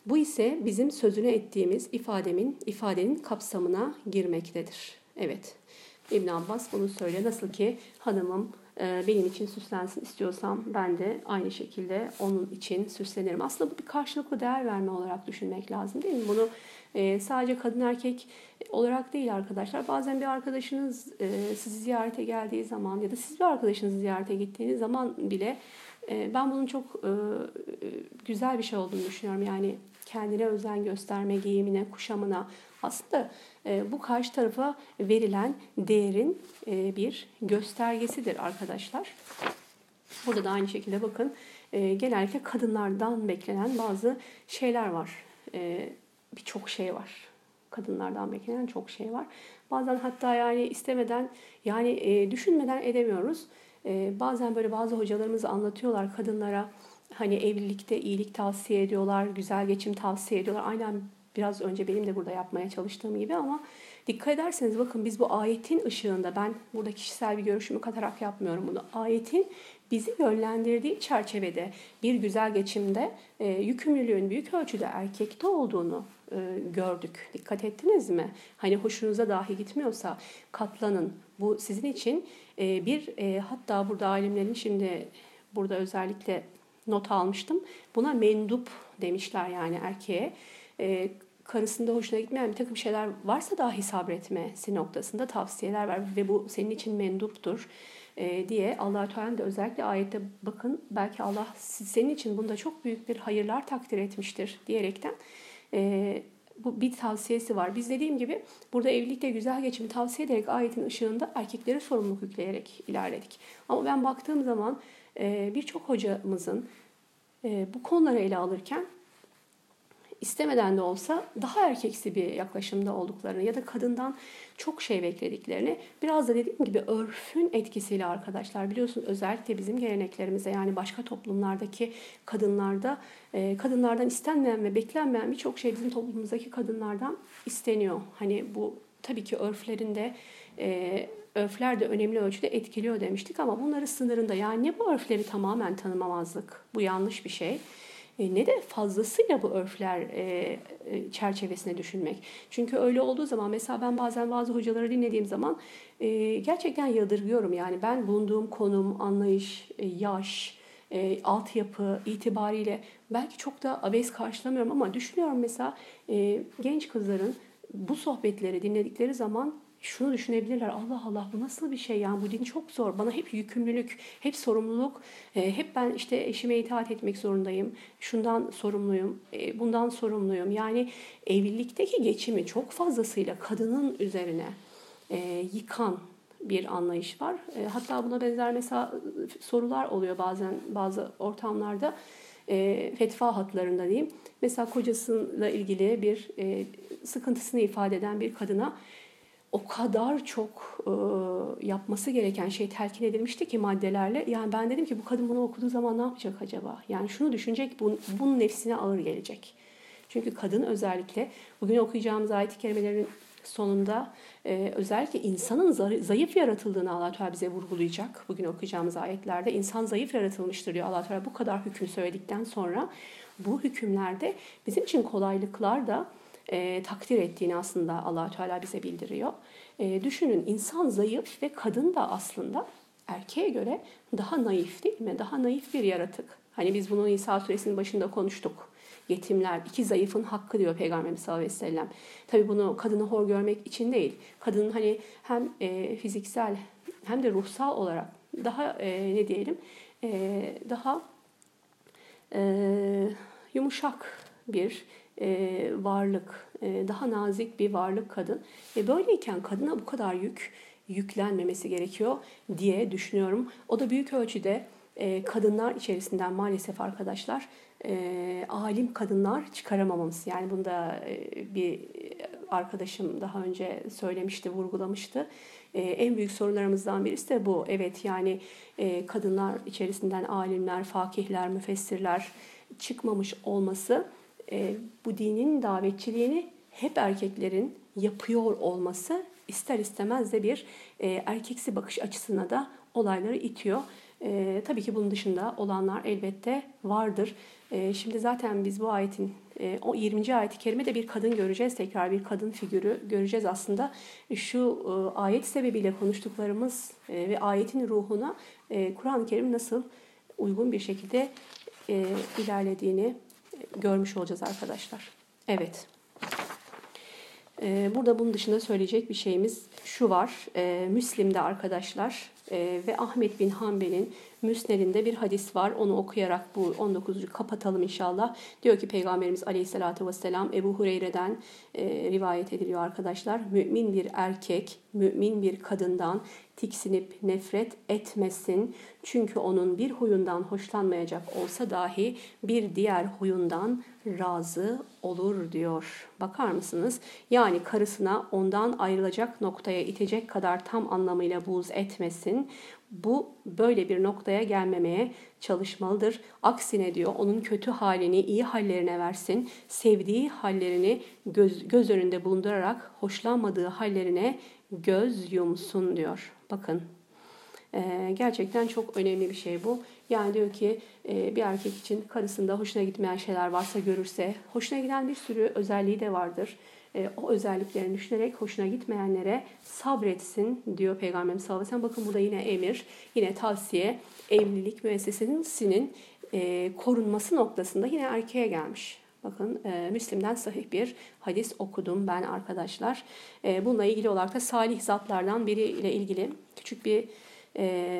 Bu ise bizim sözüne ettiğimiz ifademin ifadenin kapsamına girmektedir. Evet. İbn Abbas bunu söylüyor. Nasıl ki hanımım benim için süslensin istiyorsam ben de aynı şekilde onun için süslenirim. Aslında bu bir karşılıklı değer verme olarak düşünmek lazım değil mi? Bunu e, sadece kadın erkek olarak değil arkadaşlar. Bazen bir arkadaşınız e, sizi ziyarete geldiği zaman ya da siz bir arkadaşınızı ziyarete gittiğiniz zaman bile ben bunun çok güzel bir şey olduğunu düşünüyorum. Yani kendine özen gösterme, giyimine, kuşamına aslında bu karşı tarafa verilen değerin bir göstergesidir arkadaşlar. Burada da aynı şekilde bakın genellikle kadınlardan beklenen bazı şeyler var. Birçok şey var. Kadınlardan beklenen çok şey var. Bazen hatta yani istemeden yani düşünmeden edemiyoruz. Bazen böyle bazı hocalarımız anlatıyorlar kadınlara hani evlilikte iyilik tavsiye ediyorlar, güzel geçim tavsiye ediyorlar. Aynen biraz önce benim de burada yapmaya çalıştığım gibi ama dikkat ederseniz bakın biz bu ayetin ışığında ben burada kişisel bir görüşümü katarak yapmıyorum bunu. Ayetin bizi yönlendirdiği çerçevede bir güzel geçimde e, yükümlülüğün büyük ölçüde erkekte olduğunu e, gördük. Dikkat ettiniz mi? Hani hoşunuza dahi gitmiyorsa katlanın. Bu sizin için e, bir e, hatta burada alimlerin şimdi burada özellikle not almıştım. Buna mendup demişler yani erkeğe. E, karısında hoşuna gitmeyen bir takım şeyler varsa dahi sabretmesi noktasında tavsiyeler var ve bu senin için menduptur e, diye allah Teala da özellikle ayette bakın belki Allah senin için bunda çok büyük bir hayırlar takdir etmiştir diyerekten e, bu bir tavsiyesi var. Biz dediğim gibi burada evlilikte güzel geçimi tavsiye ederek ayetin ışığında erkeklere sorumluluk yükleyerek ilerledik. Ama ben baktığım zaman birçok hocamızın bu konuları ele alırken istemeden de olsa daha erkeksi bir yaklaşımda olduklarını ya da kadından çok şey beklediklerini biraz da dediğim gibi örfün etkisiyle arkadaşlar biliyorsunuz özellikle bizim geleneklerimize yani başka toplumlardaki kadınlarda e, kadınlardan istenmeyen ve beklenmeyen birçok şey bizim toplumumuzdaki kadınlardan isteniyor. Hani bu tabii ki örflerinde e, örfler de önemli ölçüde etkiliyor demiştik ama bunları sınırında. Yani ne bu örfleri tamamen tanımamazlık? Bu yanlış bir şey ne de fazlasıyla bu örfler e, e, çerçevesine düşünmek. Çünkü öyle olduğu zaman mesela ben bazen bazı hocaları dinlediğim zaman e, gerçekten yadırgıyorum. Yani ben bulunduğum konum, anlayış, e, yaş, e, altyapı itibariyle belki çok da abes karşılamıyorum ama düşünüyorum mesela e, genç kızların bu sohbetleri dinledikleri zaman şunu düşünebilirler. Allah Allah bu nasıl bir şey yani bu din çok zor. Bana hep yükümlülük, hep sorumluluk. E, hep ben işte eşime itaat etmek zorundayım. Şundan sorumluyum, e, bundan sorumluyum. Yani evlilikteki geçimi çok fazlasıyla kadının üzerine e, yıkan bir anlayış var. E, hatta buna benzer mesela sorular oluyor bazen bazı ortamlarda. E, fetva hatlarında diyeyim. Mesela kocasıyla ilgili bir e, sıkıntısını ifade eden bir kadına o kadar çok e, yapması gereken şey telkin edilmişti ki maddelerle. Yani ben dedim ki bu kadın bunu okuduğu zaman ne yapacak acaba? Yani şunu düşünecek, bu, bunun nefsine ağır gelecek. Çünkü kadın özellikle bugün okuyacağımız ayet-i kerimelerin sonunda e, özellikle insanın zayıf yaratıldığını allah Teala bize vurgulayacak. Bugün okuyacağımız ayetlerde insan zayıf yaratılmıştır diyor allah Teala bu kadar hüküm söyledikten sonra bu hükümlerde bizim için kolaylıklar da e, takdir ettiğini aslında allah Teala bize bildiriyor. E, düşünün insan zayıf ve kadın da aslında erkeğe göre daha naif değil mi? Daha naif bir yaratık. Hani biz bunu İsa suresinin başında konuştuk. Yetimler, iki zayıfın hakkı diyor Peygamberimiz sallallahu aleyhi ve sellem. Tabii bunu kadını hor görmek için değil. Kadının hani hem e, fiziksel hem de ruhsal olarak daha e, ne diyelim e, daha e, yumuşak bir e, varlık, e, daha nazik bir varlık kadın. E, böyleyken kadına bu kadar yük yüklenmemesi gerekiyor diye düşünüyorum. O da büyük ölçüde e, kadınlar içerisinden maalesef arkadaşlar e, alim kadınlar çıkaramamamız. Yani bunda e, bir arkadaşım daha önce söylemişti, vurgulamıştı. E, en büyük sorunlarımızdan birisi de bu. Evet yani e, kadınlar içerisinden alimler, fakihler, müfessirler çıkmamış olması e, bu dinin davetçiliğini hep erkeklerin yapıyor olması ister istemez de bir e, erkeksi bakış açısına da olayları itiyor. E, tabii ki bunun dışında olanlar elbette vardır. E, şimdi zaten biz bu ayetin e, o 20. ayet-i kerimede bir kadın göreceğiz. Tekrar bir kadın figürü göreceğiz aslında. Şu e, ayet sebebiyle konuştuklarımız e, ve ayetin ruhuna e, Kur'an-ı Kerim nasıl uygun bir şekilde e, ilerlediğini görmüş olacağız arkadaşlar. Evet. E, burada bunun dışında söyleyecek bir şeyimiz şu var. E, Müslim'de arkadaşlar e, ve Ahmet bin Hanbel'in Müsned'inde bir hadis var. Onu okuyarak bu 19. kapatalım inşallah. Diyor ki Peygamberimiz Aleyhisselatü Vesselam Ebu Hureyre'den e, rivayet ediliyor arkadaşlar. Mümin bir erkek, mümin bir kadından tiksinip nefret etmesin. Çünkü onun bir huyundan hoşlanmayacak olsa dahi bir diğer huyundan razı olur diyor. Bakar mısınız? Yani karısına ondan ayrılacak noktaya itecek kadar tam anlamıyla buğz etmesin. Bu böyle bir noktaya gelmemeye çalışmalıdır. Aksine diyor onun kötü halini iyi hallerine versin. Sevdiği hallerini göz, göz önünde bulundurarak hoşlanmadığı hallerine göz yumsun diyor. Bakın ee, gerçekten çok önemli bir şey bu. Yani diyor ki bir erkek için karısında hoşuna gitmeyen şeyler varsa görürse, hoşuna giden bir sürü özelliği de vardır. E, o özelliklerini düşünerek hoşuna gitmeyenlere sabretsin diyor Peygamberimiz sallallahu aleyhi ve sellem. Bakın burada yine emir, yine tavsiye, evlilik müessesesinin e, korunması noktasında yine erkeğe gelmiş. Bakın e, Müslim'den sahih bir hadis okudum ben arkadaşlar. E, bununla ilgili olarak da salih zatlardan biri ile ilgili küçük bir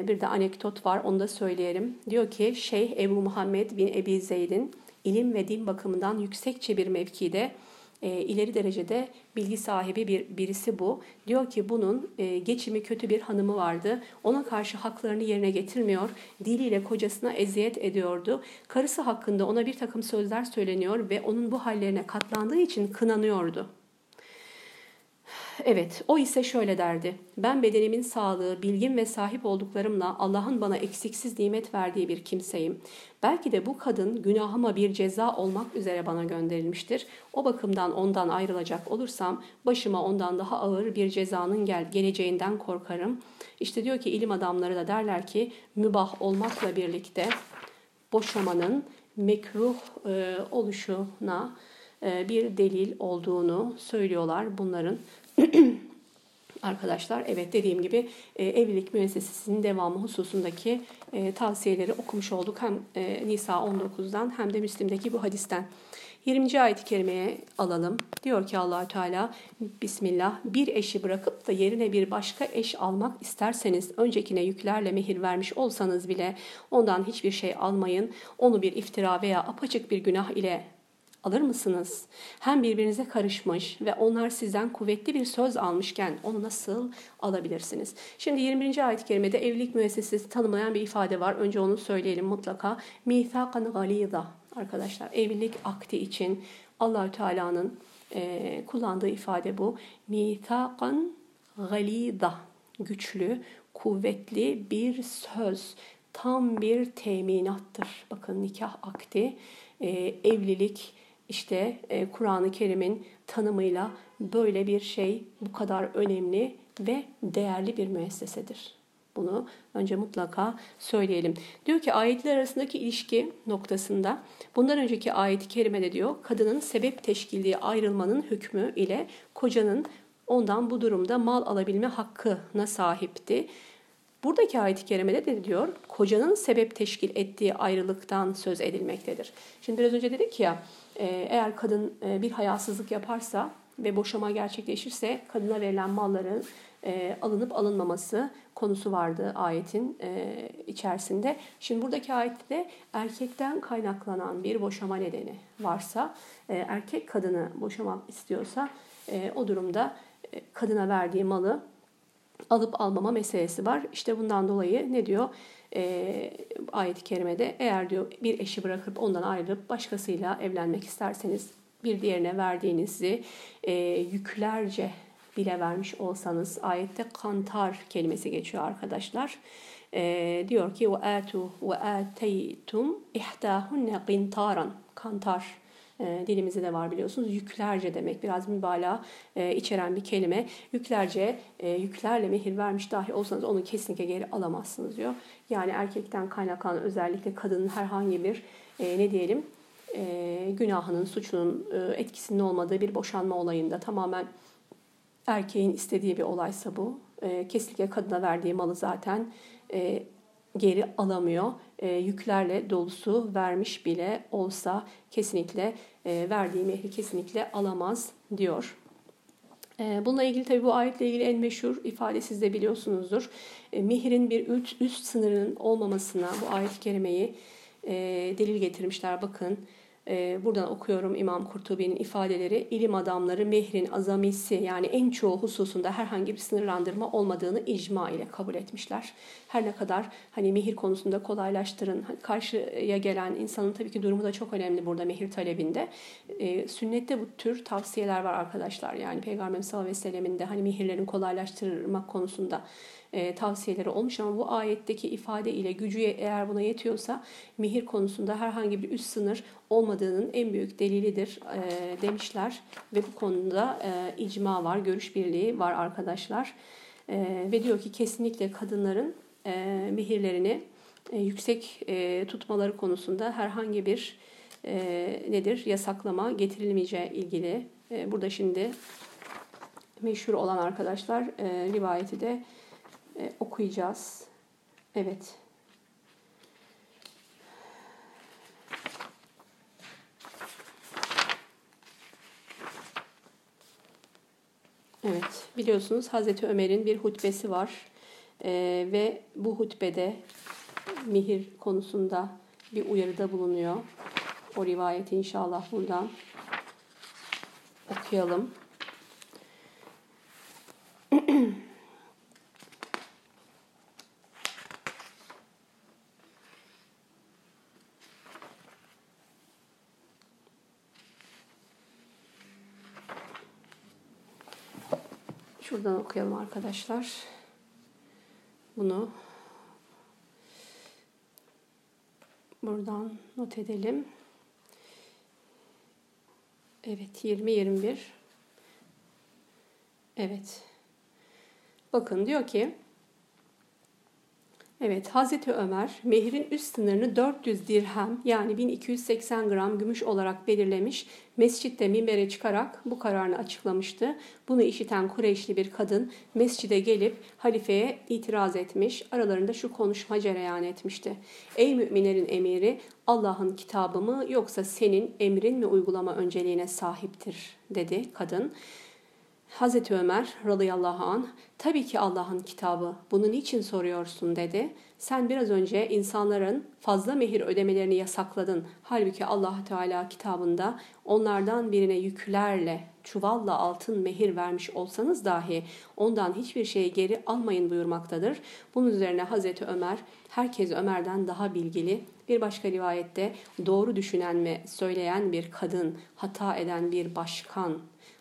bir de anekdot var onu da söyleyelim. Diyor ki Şeyh Ebu Muhammed bin Ebi Zeyd'in ilim ve din bakımından yüksekçe bir mevkide e, ileri derecede bilgi sahibi bir birisi bu. Diyor ki bunun e, geçimi kötü bir hanımı vardı. Ona karşı haklarını yerine getirmiyor. Diliyle kocasına eziyet ediyordu. Karısı hakkında ona bir takım sözler söyleniyor ve onun bu hallerine katlandığı için kınanıyordu. Evet, o ise şöyle derdi. Ben bedenimin sağlığı, bilgim ve sahip olduklarımla Allah'ın bana eksiksiz nimet verdiği bir kimseyim. Belki de bu kadın günahıma bir ceza olmak üzere bana gönderilmiştir. O bakımdan ondan ayrılacak olursam başıma ondan daha ağır bir cezanın gel geleceğinden korkarım. İşte diyor ki ilim adamları da derler ki mübah olmakla birlikte boşamanın mekruh e, oluşuna e, bir delil olduğunu söylüyorlar bunların. Arkadaşlar evet dediğim gibi e, evlilik müessesesinin devamı hususundaki e, tavsiyeleri okumuş olduk. Hem e, Nisa 19'dan hem de Müslim'deki bu hadisten. 20. ayet-i kerimeye alalım. Diyor ki Allahü Teala Bismillah bir eşi bırakıp da yerine bir başka eş almak isterseniz öncekine yüklerle mehir vermiş olsanız bile ondan hiçbir şey almayın. Onu bir iftira veya apaçık bir günah ile alır mısınız? Hem birbirinize karışmış ve onlar sizden kuvvetli bir söz almışken onu nasıl alabilirsiniz? Şimdi 20. ayet-i kerimede evlilik müessesesi tanımlayan bir ifade var. Önce onu söyleyelim mutlaka. Mithakan galida arkadaşlar. Evlilik akti için Allahü Teala'nın e, kullandığı ifade bu. Mithakan galida güçlü, kuvvetli bir söz, tam bir teminattır. Bakın nikah akti, e, evlilik işte e, Kur'an-ı Kerim'in tanımıyla böyle bir şey bu kadar önemli ve değerli bir müessesedir. Bunu önce mutlaka söyleyelim. Diyor ki ayetler arasındaki ilişki noktasında bundan önceki ayet-i kerimede diyor kadının sebep teşkilliği ayrılmanın hükmü ile kocanın ondan bu durumda mal alabilme hakkına sahipti. Buradaki ayet-i kerimede de diyor kocanın sebep teşkil ettiği ayrılıktan söz edilmektedir. Şimdi biraz önce dedik ya eğer kadın e, bir hayasızlık yaparsa ve boşama gerçekleşirse kadına verilen malların e, alınıp alınmaması konusu vardı ayetin e, içerisinde. Şimdi buradaki ayette erkekten kaynaklanan bir boşama nedeni varsa, erkek kadını boşamak istiyorsa o durumda kadına verdiği malı alıp almama meselesi var. İşte bundan dolayı ne diyor? E, ayet-i kerimede eğer diyor bir eşi bırakıp ondan ayrılıp başkasıyla evlenmek isterseniz bir diğerine verdiğinizi e, yüklerce bile vermiş olsanız ayette kantar kelimesi geçiyor arkadaşlar. E, diyor ki ve atu ve ateytum ihtahunne qintaran kantar e, dilimizde de var biliyorsunuz. Yüklerce demek biraz mübalağa e, içeren bir kelime. Yüklerce e, yüklerle mehir vermiş dahi olsanız onu kesinlikle geri alamazsınız diyor. Yani erkekten kaynaklanan özellikle kadının herhangi bir e, ne diyelim günahının, suçunun e, etkisinin olmadığı bir boşanma olayında tamamen erkeğin istediği bir olaysa bu. Kesinlikle kadına verdiği malı zaten geri alamıyor. E, yüklerle dolusu vermiş bile olsa kesinlikle e, verdiği mehri kesinlikle alamaz diyor. E, bununla ilgili tabi bu ayetle ilgili en meşhur ifade siz de biliyorsunuzdur. Mehrin bir üst, üst sınırının olmamasına bu ayet-i kerimeyi delil getirmişler. Bakın ee, buradan okuyorum İmam Kurtubi'nin ifadeleri. ilim adamları mehrin azamisi yani en çoğu hususunda herhangi bir sınırlandırma olmadığını icma ile kabul etmişler. Her ne kadar hani mehir konusunda kolaylaştırın. Hani karşıya gelen insanın tabii ki durumu da çok önemli burada mehir talebinde. Ee, sünnette bu tür tavsiyeler var arkadaşlar. Yani Peygamber sallallahu aleyhi ve sellemin de hani mehirlerin kolaylaştırmak konusunda e, tavsiyeleri olmuş ama bu ayetteki ifade ile gücü eğer buna yetiyorsa mihir konusunda herhangi bir üst sınır olmadığının en büyük delilidir e, demişler ve bu konuda e, icma var, görüş birliği var arkadaşlar. Ve diyor ki kesinlikle kadınların mihirlerini yüksek tutmaları konusunda herhangi bir nedir yasaklama getirilmeyeceği ilgili. Burada şimdi meşhur olan arkadaşlar rivayeti de e, okuyacağız. Evet. Evet, biliyorsunuz Hazreti Ömer'in bir hutbesi var ee, ve bu hutbede mihir konusunda bir uyarıda bulunuyor. O rivayeti inşallah buradan okuyalım. Şuradan okuyalım arkadaşlar. Bunu buradan not edelim. Evet 20-21 Evet. Bakın diyor ki Evet, Hazreti Ömer mehrin üst sınırını 400 dirhem yani 1280 gram gümüş olarak belirlemiş. Mescitte minbere çıkarak bu kararını açıklamıştı. Bunu işiten Kureyşli bir kadın mescide gelip halifeye itiraz etmiş. Aralarında şu konuşma cereyan etmişti. Ey müminlerin emiri Allah'ın kitabı mı yoksa senin emrin mi uygulama önceliğine sahiptir dedi kadın. Hazreti Ömer radıyallahu an tabii ki Allah'ın kitabı bunu niçin soruyorsun dedi. Sen biraz önce insanların fazla mehir ödemelerini yasakladın. Halbuki allah Teala kitabında onlardan birine yüklerle, çuvalla altın mehir vermiş olsanız dahi ondan hiçbir şeyi geri almayın buyurmaktadır. Bunun üzerine Hazreti Ömer herkes Ömer'den daha bilgili, bir başka rivayette doğru düşünen ve söyleyen bir kadın, hata eden bir başkan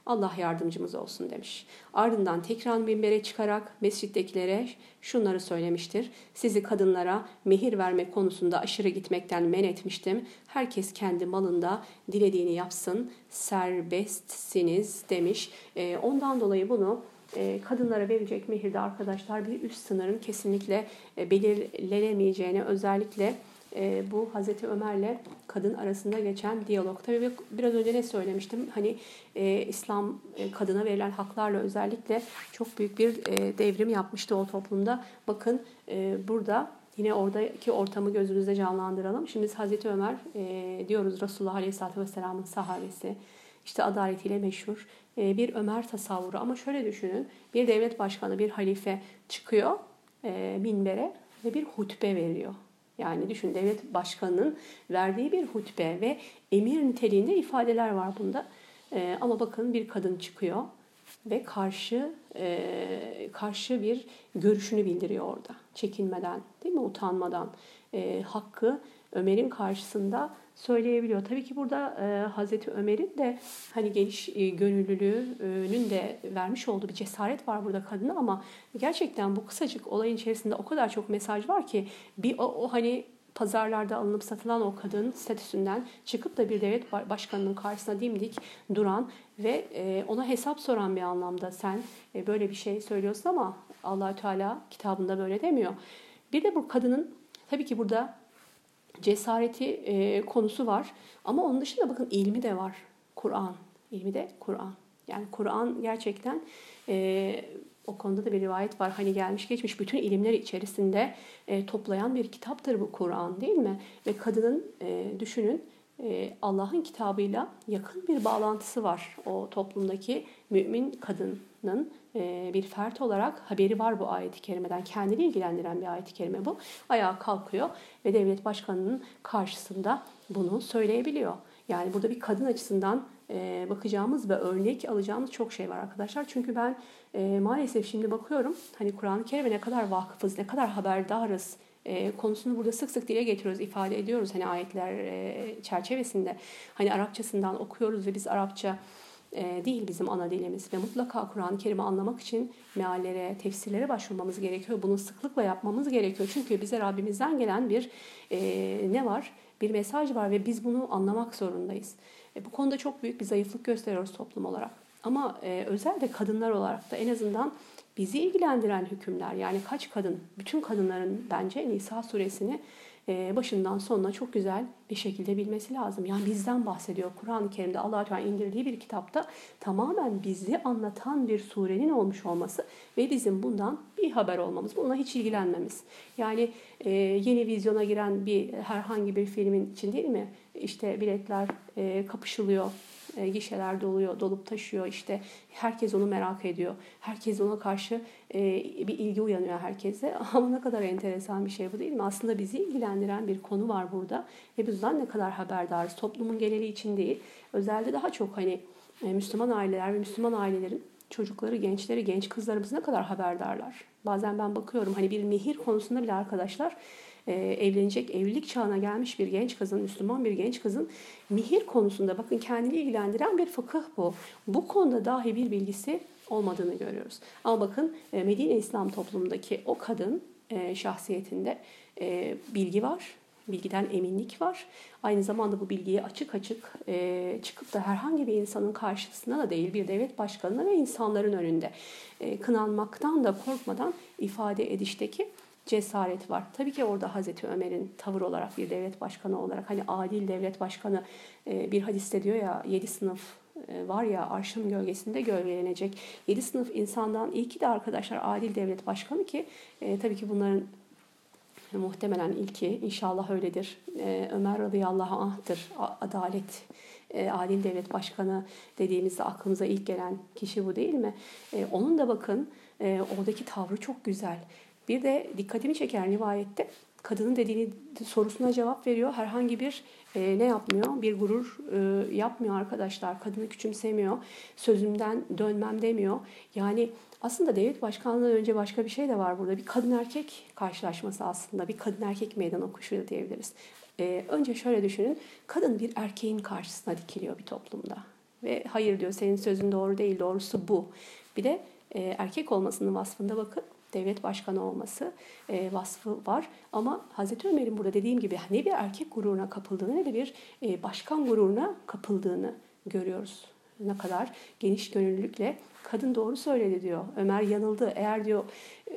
Allah yardımcımız olsun demiş. Ardından tekrar minbere çıkarak mescittekilere şunları söylemiştir. Sizi kadınlara mehir vermek konusunda aşırı gitmekten men etmiştim. Herkes kendi malında dilediğini yapsın, serbestsiniz demiş. E, ondan dolayı bunu e, kadınlara verecek mehirde arkadaşlar bir üst sınırın kesinlikle e, belirlenemeyeceğini özellikle e, bu Hazreti Ömer'le kadın arasında geçen diyalog. Tabii biraz önce ne söylemiştim? Hani e, İslam e, kadına verilen haklarla özellikle çok büyük bir e, devrim yapmıştı o toplumda. Bakın e, burada yine oradaki ortamı gözümüzde canlandıralım. Şimdi biz Hazreti Ömer e, diyoruz Resulullah Aleyhisselatü Vesselam'ın sahabesi. İşte adaletiyle meşhur e, bir Ömer tasavvuru. Ama şöyle düşünün bir devlet başkanı, bir halife çıkıyor e, minbere ve bir hutbe veriyor. Yani düşün devlet başkanının verdiği bir hutbe ve emir niteliğinde ifadeler var bunda. Ee, ama bakın bir kadın çıkıyor ve karşı e, karşı bir görüşünü bildiriyor orada. Çekinmeden, değil mi? Utanmadan. E, hakkı Ömer'in karşısında söyleyebiliyor. Tabii ki burada e, Hazreti Ömer'in de hani geniş e, gönüllülüğünün de vermiş olduğu bir cesaret var burada kadına ama gerçekten bu kısacık olayın içerisinde o kadar çok mesaj var ki bir o, o hani pazarlarda alınıp satılan o kadın statüsünden çıkıp da bir devlet başkanının karşısına dimdik duran ve e, ona hesap soran bir anlamda sen e, böyle bir şey söylüyorsun ama Allahü Teala kitabında böyle demiyor. Bir de bu kadının tabii ki burada cesareti e, konusu var ama onun dışında bakın ilmi de var. Kur'an. ilmi de Kur'an. Yani Kur'an gerçekten e, o konuda da bir rivayet var. Hani gelmiş geçmiş bütün ilimler içerisinde e, toplayan bir kitaptır bu Kur'an değil mi? Ve kadının e, düşünün e, Allah'ın kitabıyla yakın bir bağlantısı var. O toplumdaki mümin kadının bir fert olarak haberi var bu ayet-i kerimeden. Kendini ilgilendiren bir ayet-i kerime bu. Ayağa kalkıyor ve devlet başkanının karşısında bunu söyleyebiliyor. Yani burada bir kadın açısından e, bakacağımız ve örnek alacağımız çok şey var arkadaşlar. Çünkü ben e, maalesef şimdi bakıyorum hani Kur'an-ı Kerim'e ne kadar vakıfız, ne kadar haberdarız e, konusunu burada sık sık dile getiriyoruz, ifade ediyoruz hani ayetler e, çerçevesinde. Hani Arapçasından okuyoruz ve biz Arapça e, değil bizim ana dilimiz ve mutlaka Kur'an-ı Kerim'i anlamak için meallere, tefsirlere başvurmamız gerekiyor. Bunu sıklıkla yapmamız gerekiyor. Çünkü bize Rabbimizden gelen bir e, ne var? Bir mesaj var ve biz bunu anlamak zorundayız. E, bu konuda çok büyük bir zayıflık gösteriyoruz toplum olarak. Ama e, özellikle kadınlar olarak da en azından bizi ilgilendiren hükümler yani kaç kadın, bütün kadınların bence Nisa suresini başından sonuna çok güzel bir şekilde bilmesi lazım. Yani bizden bahsediyor. Kur'an-ı Kerim'de Allah Teala indirdiği bir kitapta tamamen bizi anlatan bir surenin olmuş olması ve bizim bundan bir haber olmamız, bununla hiç ilgilenmemiz. Yani e, yeni vizyona giren bir herhangi bir filmin için değil mi? İşte biletler e, kapışılıyor, e, gişeler doluyor, dolup taşıyor. İşte herkes onu merak ediyor. Herkes ona karşı e, bir ilgi uyanıyor herkese. Ama ne kadar enteresan bir şey bu değil mi? Aslında bizi ilgilendiren bir konu var burada. Ve bizden ne kadar haberdarız. Toplumun geneli için değil. Özellikle daha çok hani e, Müslüman aileler ve Müslüman ailelerin çocukları, gençleri, genç kızlarımız ne kadar haberdarlar. Bazen ben bakıyorum hani bir mihir konusunda bile arkadaşlar e, evlenecek, evlilik çağına gelmiş bir genç kızın, Müslüman bir genç kızın mihir konusunda bakın kendini ilgilendiren bir fıkıh bu. Bu konuda dahi bir bilgisi olmadığını görüyoruz. Ama bakın e, Medine İslam toplumundaki o kadın e, şahsiyetinde e, bilgi var, bilgiden eminlik var. Aynı zamanda bu bilgiyi açık açık e, çıkıp da herhangi bir insanın karşısına da değil bir devlet başkanına ve insanların önünde e, kınanmaktan da korkmadan ifade edişteki cesaret var. Tabii ki orada Hazreti Ömer'in tavır olarak bir devlet başkanı olarak hani adil devlet başkanı e, bir hadiste diyor ya yedi sınıf e, var ya arşın gölgesinde gölgelenecek. Yedi sınıf insandan iyi ki de arkadaşlar adil devlet başkanı ki e, tabii ki bunların muhtemelen ilki inşallah öyledir. E, Ömer radıyallahu anh'tır. Adalet, e, adil devlet başkanı dediğimizde aklımıza ilk gelen kişi bu değil mi? E, onun da bakın e, oradaki tavrı çok güzel. Bir de dikkatimi çeken rivayette kadının dediğini sorusuna cevap veriyor. Herhangi bir e, ne yapmıyor? Bir gurur e, yapmıyor arkadaşlar. Kadını küçümsemiyor. Sözümden dönmem demiyor. Yani aslında devlet başkanlığından önce başka bir şey de var burada. Bir kadın erkek karşılaşması aslında. Bir kadın erkek meydan okuşu diyebiliriz. E, önce şöyle düşünün. Kadın bir erkeğin karşısına dikiliyor bir toplumda. Ve hayır diyor senin sözün doğru değil doğrusu bu. Bir de e, erkek olmasının vasfında bakın devlet başkanı olması e, vasfı var. Ama Hazreti Ömer'in burada dediğim gibi ne bir erkek gururuna kapıldığını ne de bir e, başkan gururuna kapıldığını görüyoruz. Ne kadar geniş gönüllülükle kadın doğru söyledi diyor. Ömer yanıldı. Eğer diyor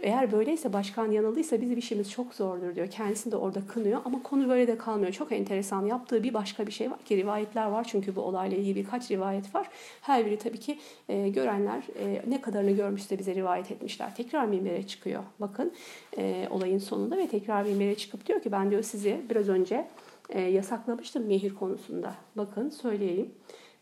eğer böyleyse başkan yanıldıysa bizim işimiz çok zordur diyor. Kendisini de orada kınıyor ama konu böyle de kalmıyor. Çok enteresan. Yaptığı bir başka bir şey var ki rivayetler var çünkü bu olayla ilgili birkaç rivayet var. Her biri tabii ki e, görenler e, ne kadarını görmüşse bize rivayet etmişler. Tekrar minbere çıkıyor. Bakın e, olayın sonunda ve tekrar minbere çıkıp diyor ki ben diyor sizi biraz önce e, yasaklamıştım mehir konusunda. Bakın söyleyeyim.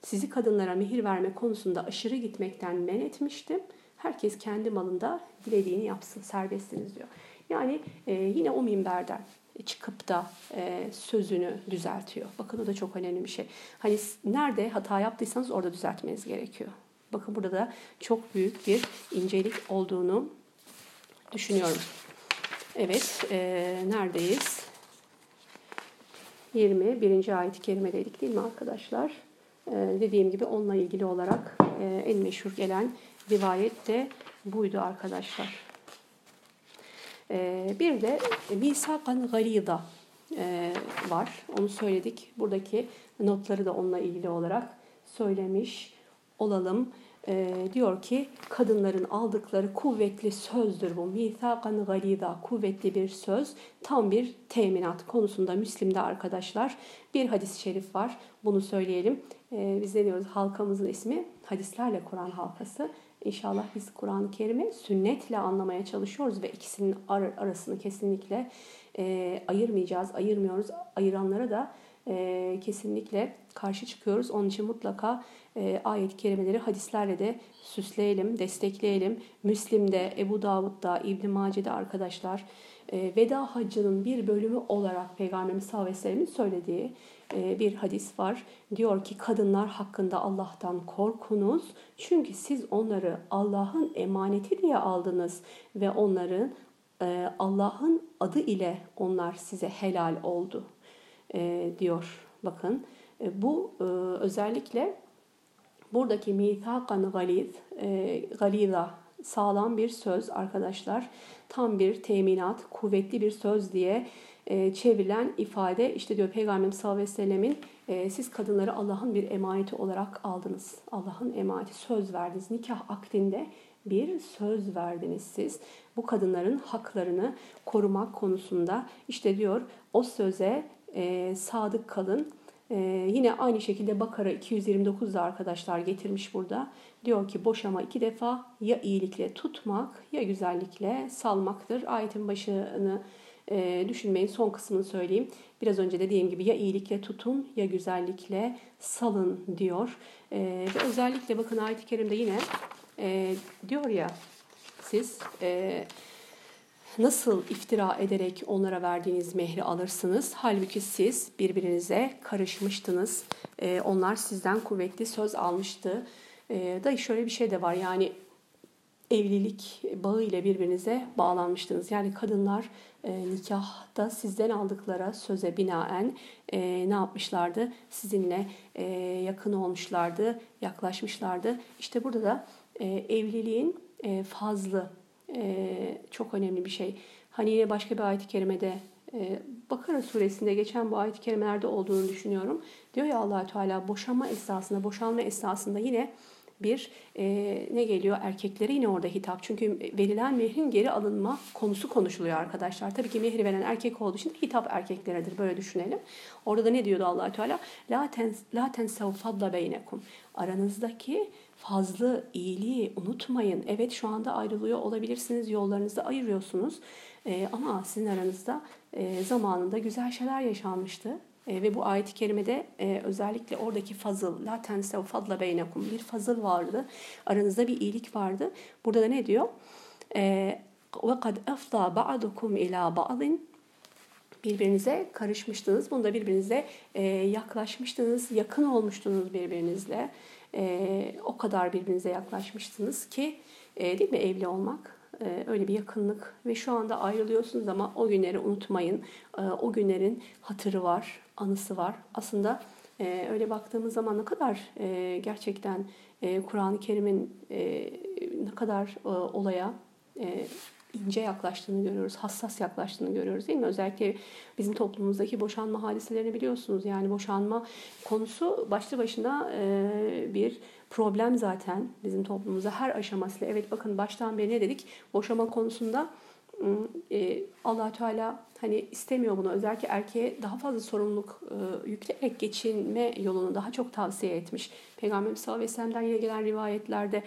Sizi kadınlara mehir verme konusunda aşırı gitmekten men etmiştim. Herkes kendi malında dilediğini yapsın, serbestsiniz diyor. Yani e, yine o minberden çıkıp da e, sözünü düzeltiyor. Bakın o da çok önemli bir şey. Hani nerede hata yaptıysanız orada düzeltmeniz gerekiyor. Bakın burada da çok büyük bir incelik olduğunu düşünüyorum. Evet, e, neredeyiz? 21. ayet-i kerimedeydik değil mi arkadaşlar? E, dediğim gibi onunla ilgili olarak e, en meşhur gelen rivayet de buydu arkadaşlar. E, bir de Misakan Galida e, var. Onu söyledik. Buradaki notları da onunla ilgili olarak söylemiş olalım. E, diyor ki kadınların aldıkları kuvvetli sözdür bu. Mithakan galida kuvvetli bir söz. Tam bir teminat konusunda Müslim'de arkadaşlar bir hadis-i şerif var. Bunu söyleyelim. E, biz ne diyoruz? Halkamızın ismi hadislerle Kur'an halkası. İnşallah biz Kur'an-ı Kerim'i sünnetle anlamaya çalışıyoruz ve ikisinin ar- arasını kesinlikle e, ayırmayacağız, ayırmıyoruz. Ayıranlara da e, kesinlikle karşı çıkıyoruz. Onun için mutlaka e, ayet-i kerimeleri hadislerle de süsleyelim, destekleyelim. Müslim'de, Ebu Davud'da, İbn-i Mace'de arkadaşlar e, veda hacının bir bölümü olarak Peygamberimiz sallallahu aleyhi ve söylediği e, bir hadis var. Diyor ki kadınlar hakkında Allah'tan korkunuz. Çünkü siz onları Allah'ın emaneti diye aldınız ve onların e, Allah'ın adı ile onlar size helal oldu diyor. Bakın bu özellikle buradaki mithakan galiz, galiza sağlam bir söz arkadaşlar. Tam bir teminat, kuvvetli bir söz diye e, çevrilen ifade işte diyor Peygamberimiz sallallahu aleyhi ve sellemin e, siz kadınları Allah'ın bir emaneti olarak aldınız. Allah'ın emaneti söz verdiniz. Nikah akdinde bir söz verdiniz siz. Bu kadınların haklarını korumak konusunda işte diyor o söze e, sadık kalın. Ee, yine aynı şekilde Bakara 229'da arkadaşlar getirmiş burada. Diyor ki boşama iki defa ya iyilikle tutmak ya güzellikle salmaktır. Ayetin başını e, düşünmeyin son kısmını söyleyeyim. Biraz önce dediğim gibi ya iyilikle tutun ya güzellikle salın diyor. E, ve özellikle bakın ayet-i kerimde yine e, diyor ya siz e, nasıl iftira ederek onlara verdiğiniz mehri alırsınız? Halbuki siz birbirinize karışmıştınız. E, onlar sizden kuvvetli söz almıştı. E, da şöyle bir şey de var yani evlilik bağı ile birbirinize bağlanmıştınız. Yani kadınlar e, nikahta sizden aldıkları söze binaen e, ne yapmışlardı? Sizinle e, yakın olmuşlardı, yaklaşmışlardı. İşte burada da e, evliliğin e, fazlı e, çok önemli bir şey. Hani yine başka bir ayet-i kerimede e, Bakara suresinde geçen bu ayet-i kerimelerde olduğunu düşünüyorum. Diyor ya allah Teala boşanma esasında, boşanma esasında yine bir e, ne geliyor erkeklere yine orada hitap. Çünkü verilen mehrin geri alınma konusu konuşuluyor arkadaşlar. Tabii ki mehri veren erkek olduğu için hitap erkekleredir böyle düşünelim. Orada da ne diyordu allah Teala? La ten la tensev fadla beynekum. Aranızdaki fazlı iyiliği unutmayın. Evet şu anda ayrılıyor olabilirsiniz, yollarınızı ayırıyorsunuz. E, ama sizin aranızda e, zamanında güzel şeyler yaşanmıştı. E, ve bu ayet-i kerimede e, özellikle oradaki fazıl, la tensev fadla beynekum bir fazıl vardı. Aranızda bir iyilik vardı. Burada da ne diyor? E, kad efza ba'dukum ila ba'din birbirinize karışmıştınız. Bunda birbirinize e, yaklaşmıştınız, yakın olmuştunuz birbirinizle. E, o kadar birbirinize yaklaşmıştınız ki e, değil mi evli olmak e, öyle bir yakınlık ve şu anda ayrılıyorsunuz ama o günleri unutmayın. E, o günlerin hatırı var, anısı var. Aslında e, öyle baktığımız zaman ne kadar e, gerçekten e, Kur'an-ı Kerim'in e, ne kadar e, olaya e, ince yaklaştığını görüyoruz, hassas yaklaştığını görüyoruz değil mi? Özellikle bizim toplumumuzdaki boşanma hadiselerini biliyorsunuz. Yani boşanma konusu başlı başına e, bir problem zaten bizim toplumumuzda her aşamasıyla. Evet bakın baştan beri ne dedik? Boşanma konusunda e, allah Teala hani istemiyor bunu. Özellikle erkeğe daha fazla sorumluluk e, yükleyerek geçinme yolunu daha çok tavsiye etmiş. Peygamberimiz sallallahu aleyhi ve sellem'den yine gelen rivayetlerde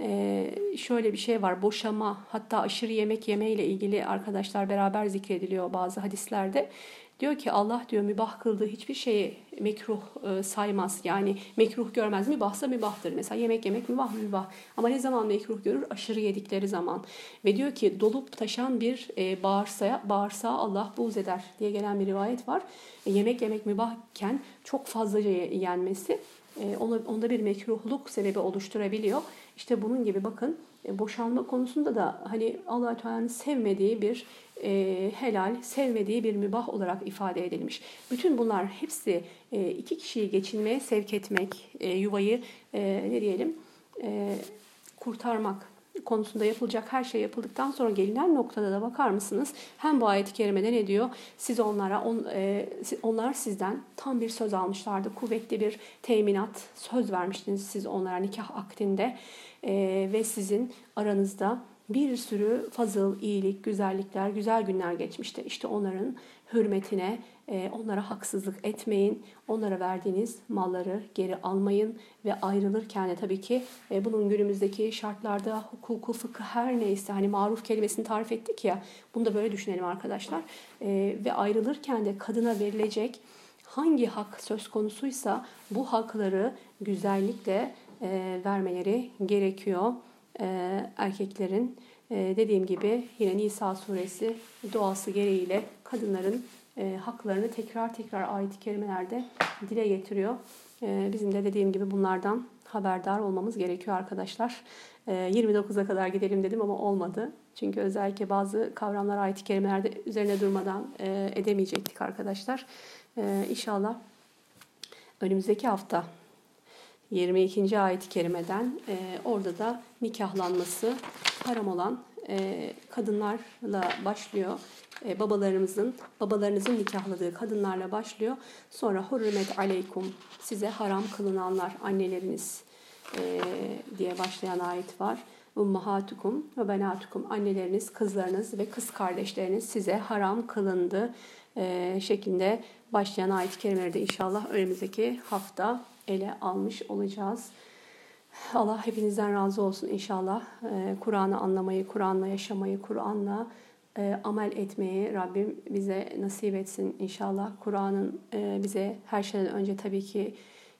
ee, şöyle bir şey var boşama hatta aşırı yemek yeme ile ilgili arkadaşlar beraber zikrediliyor bazı hadislerde. Diyor ki Allah diyor mübah kıldığı hiçbir şeyi mekruh e, saymaz. Yani mekruh görmez. Mübahsa mübahtır. Mesela yemek yemek mübah mübah. Ama ne zaman mekruh görür? Aşırı yedikleri zaman. Ve diyor ki dolup taşan bir e, bağırsağa, bağırsağa Allah buğz eder diye gelen bir rivayet var. E, yemek yemek mübahken çok fazlaca yenmesi e, onda bir mekruhluk sebebi oluşturabiliyor. İşte bunun gibi bakın e, boşanma konusunda da hani allah Teala'nın sevmediği bir e, helal, sevmediği bir mübah olarak ifade edilmiş. Bütün bunlar hepsi e, iki kişiyi geçinmeye sevk etmek, e, yuvayı e, ne diyelim e, kurtarmak konusunda yapılacak her şey yapıldıktan sonra gelinen noktada da bakar mısınız? Hem bu ayet-i kerimede ne diyor? Siz onlara, on, e, onlar sizden tam bir söz almışlardı. Kuvvetli bir teminat, söz vermiştiniz siz onlara nikah akdinde e, ve sizin aranızda bir sürü fazıl, iyilik, güzellikler, güzel günler geçmişti. İşte onların hürmetine, e, onlara haksızlık etmeyin. Onlara verdiğiniz malları geri almayın ve ayrılırken de tabii ki e, bunun günümüzdeki şartlarda hukuku, fıkı her neyse hani maruf kelimesini tarif ettik ya bunu da böyle düşünelim arkadaşlar. E, ve ayrılırken de kadına verilecek hangi hak söz konusuysa bu hakları güzellikle vermeleri gerekiyor erkeklerin. Dediğim gibi yine Nisa suresi doğası gereğiyle kadınların e, haklarını tekrar tekrar ayet-i kerimelerde dile getiriyor. E, bizim de dediğim gibi bunlardan haberdar olmamız gerekiyor arkadaşlar. E, 29'a kadar gidelim dedim ama olmadı. Çünkü özellikle bazı kavramlar ayet-i kerimelerde üzerine durmadan e, edemeyecektik arkadaşlar. E, inşallah önümüzdeki hafta 22. ayet-i kerimeden e, orada da nikahlanması haram olan e, kadınlarla başlıyor e, babalarımızın, babalarınızın nikahladığı kadınlarla başlıyor. Sonra hurmet aleykum size haram kılınanlar anneleriniz e, diye başlayan ayet var. Ummahatukum ve benatukum anneleriniz, kızlarınız ve kız kardeşleriniz size haram kılındı e, şeklinde başlayan ayet-i kerimeleri de inşallah önümüzdeki hafta ele almış olacağız. Allah hepinizden razı olsun inşallah. E, Kur'an'ı anlamayı, Kur'an'la yaşamayı, Kur'an'la e, amel etmeyi Rabbim bize nasip etsin inşallah. Kur'an'ın e, bize her şeyden önce tabii ki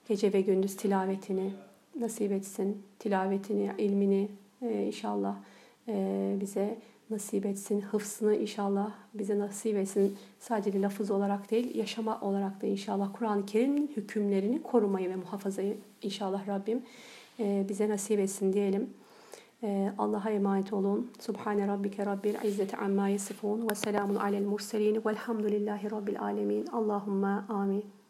gece ve gündüz tilavetini nasip etsin. Tilavetini, ilmini e, inşallah bize nasip etsin. Hıfsını inşallah bize nasip etsin. Sadece lafız olarak değil, yaşama olarak da inşallah Kur'an-ı Kerim'in hükümlerini korumayı ve muhafazayı inşallah Rabbim e, bize nasip etsin diyelim. Ee, Allah'a emanet olun. Subhane rabbike rabbil izzeti amma yasifun ve selamun alel murselin velhamdülillahi rabbil alemin. Allahumma amin.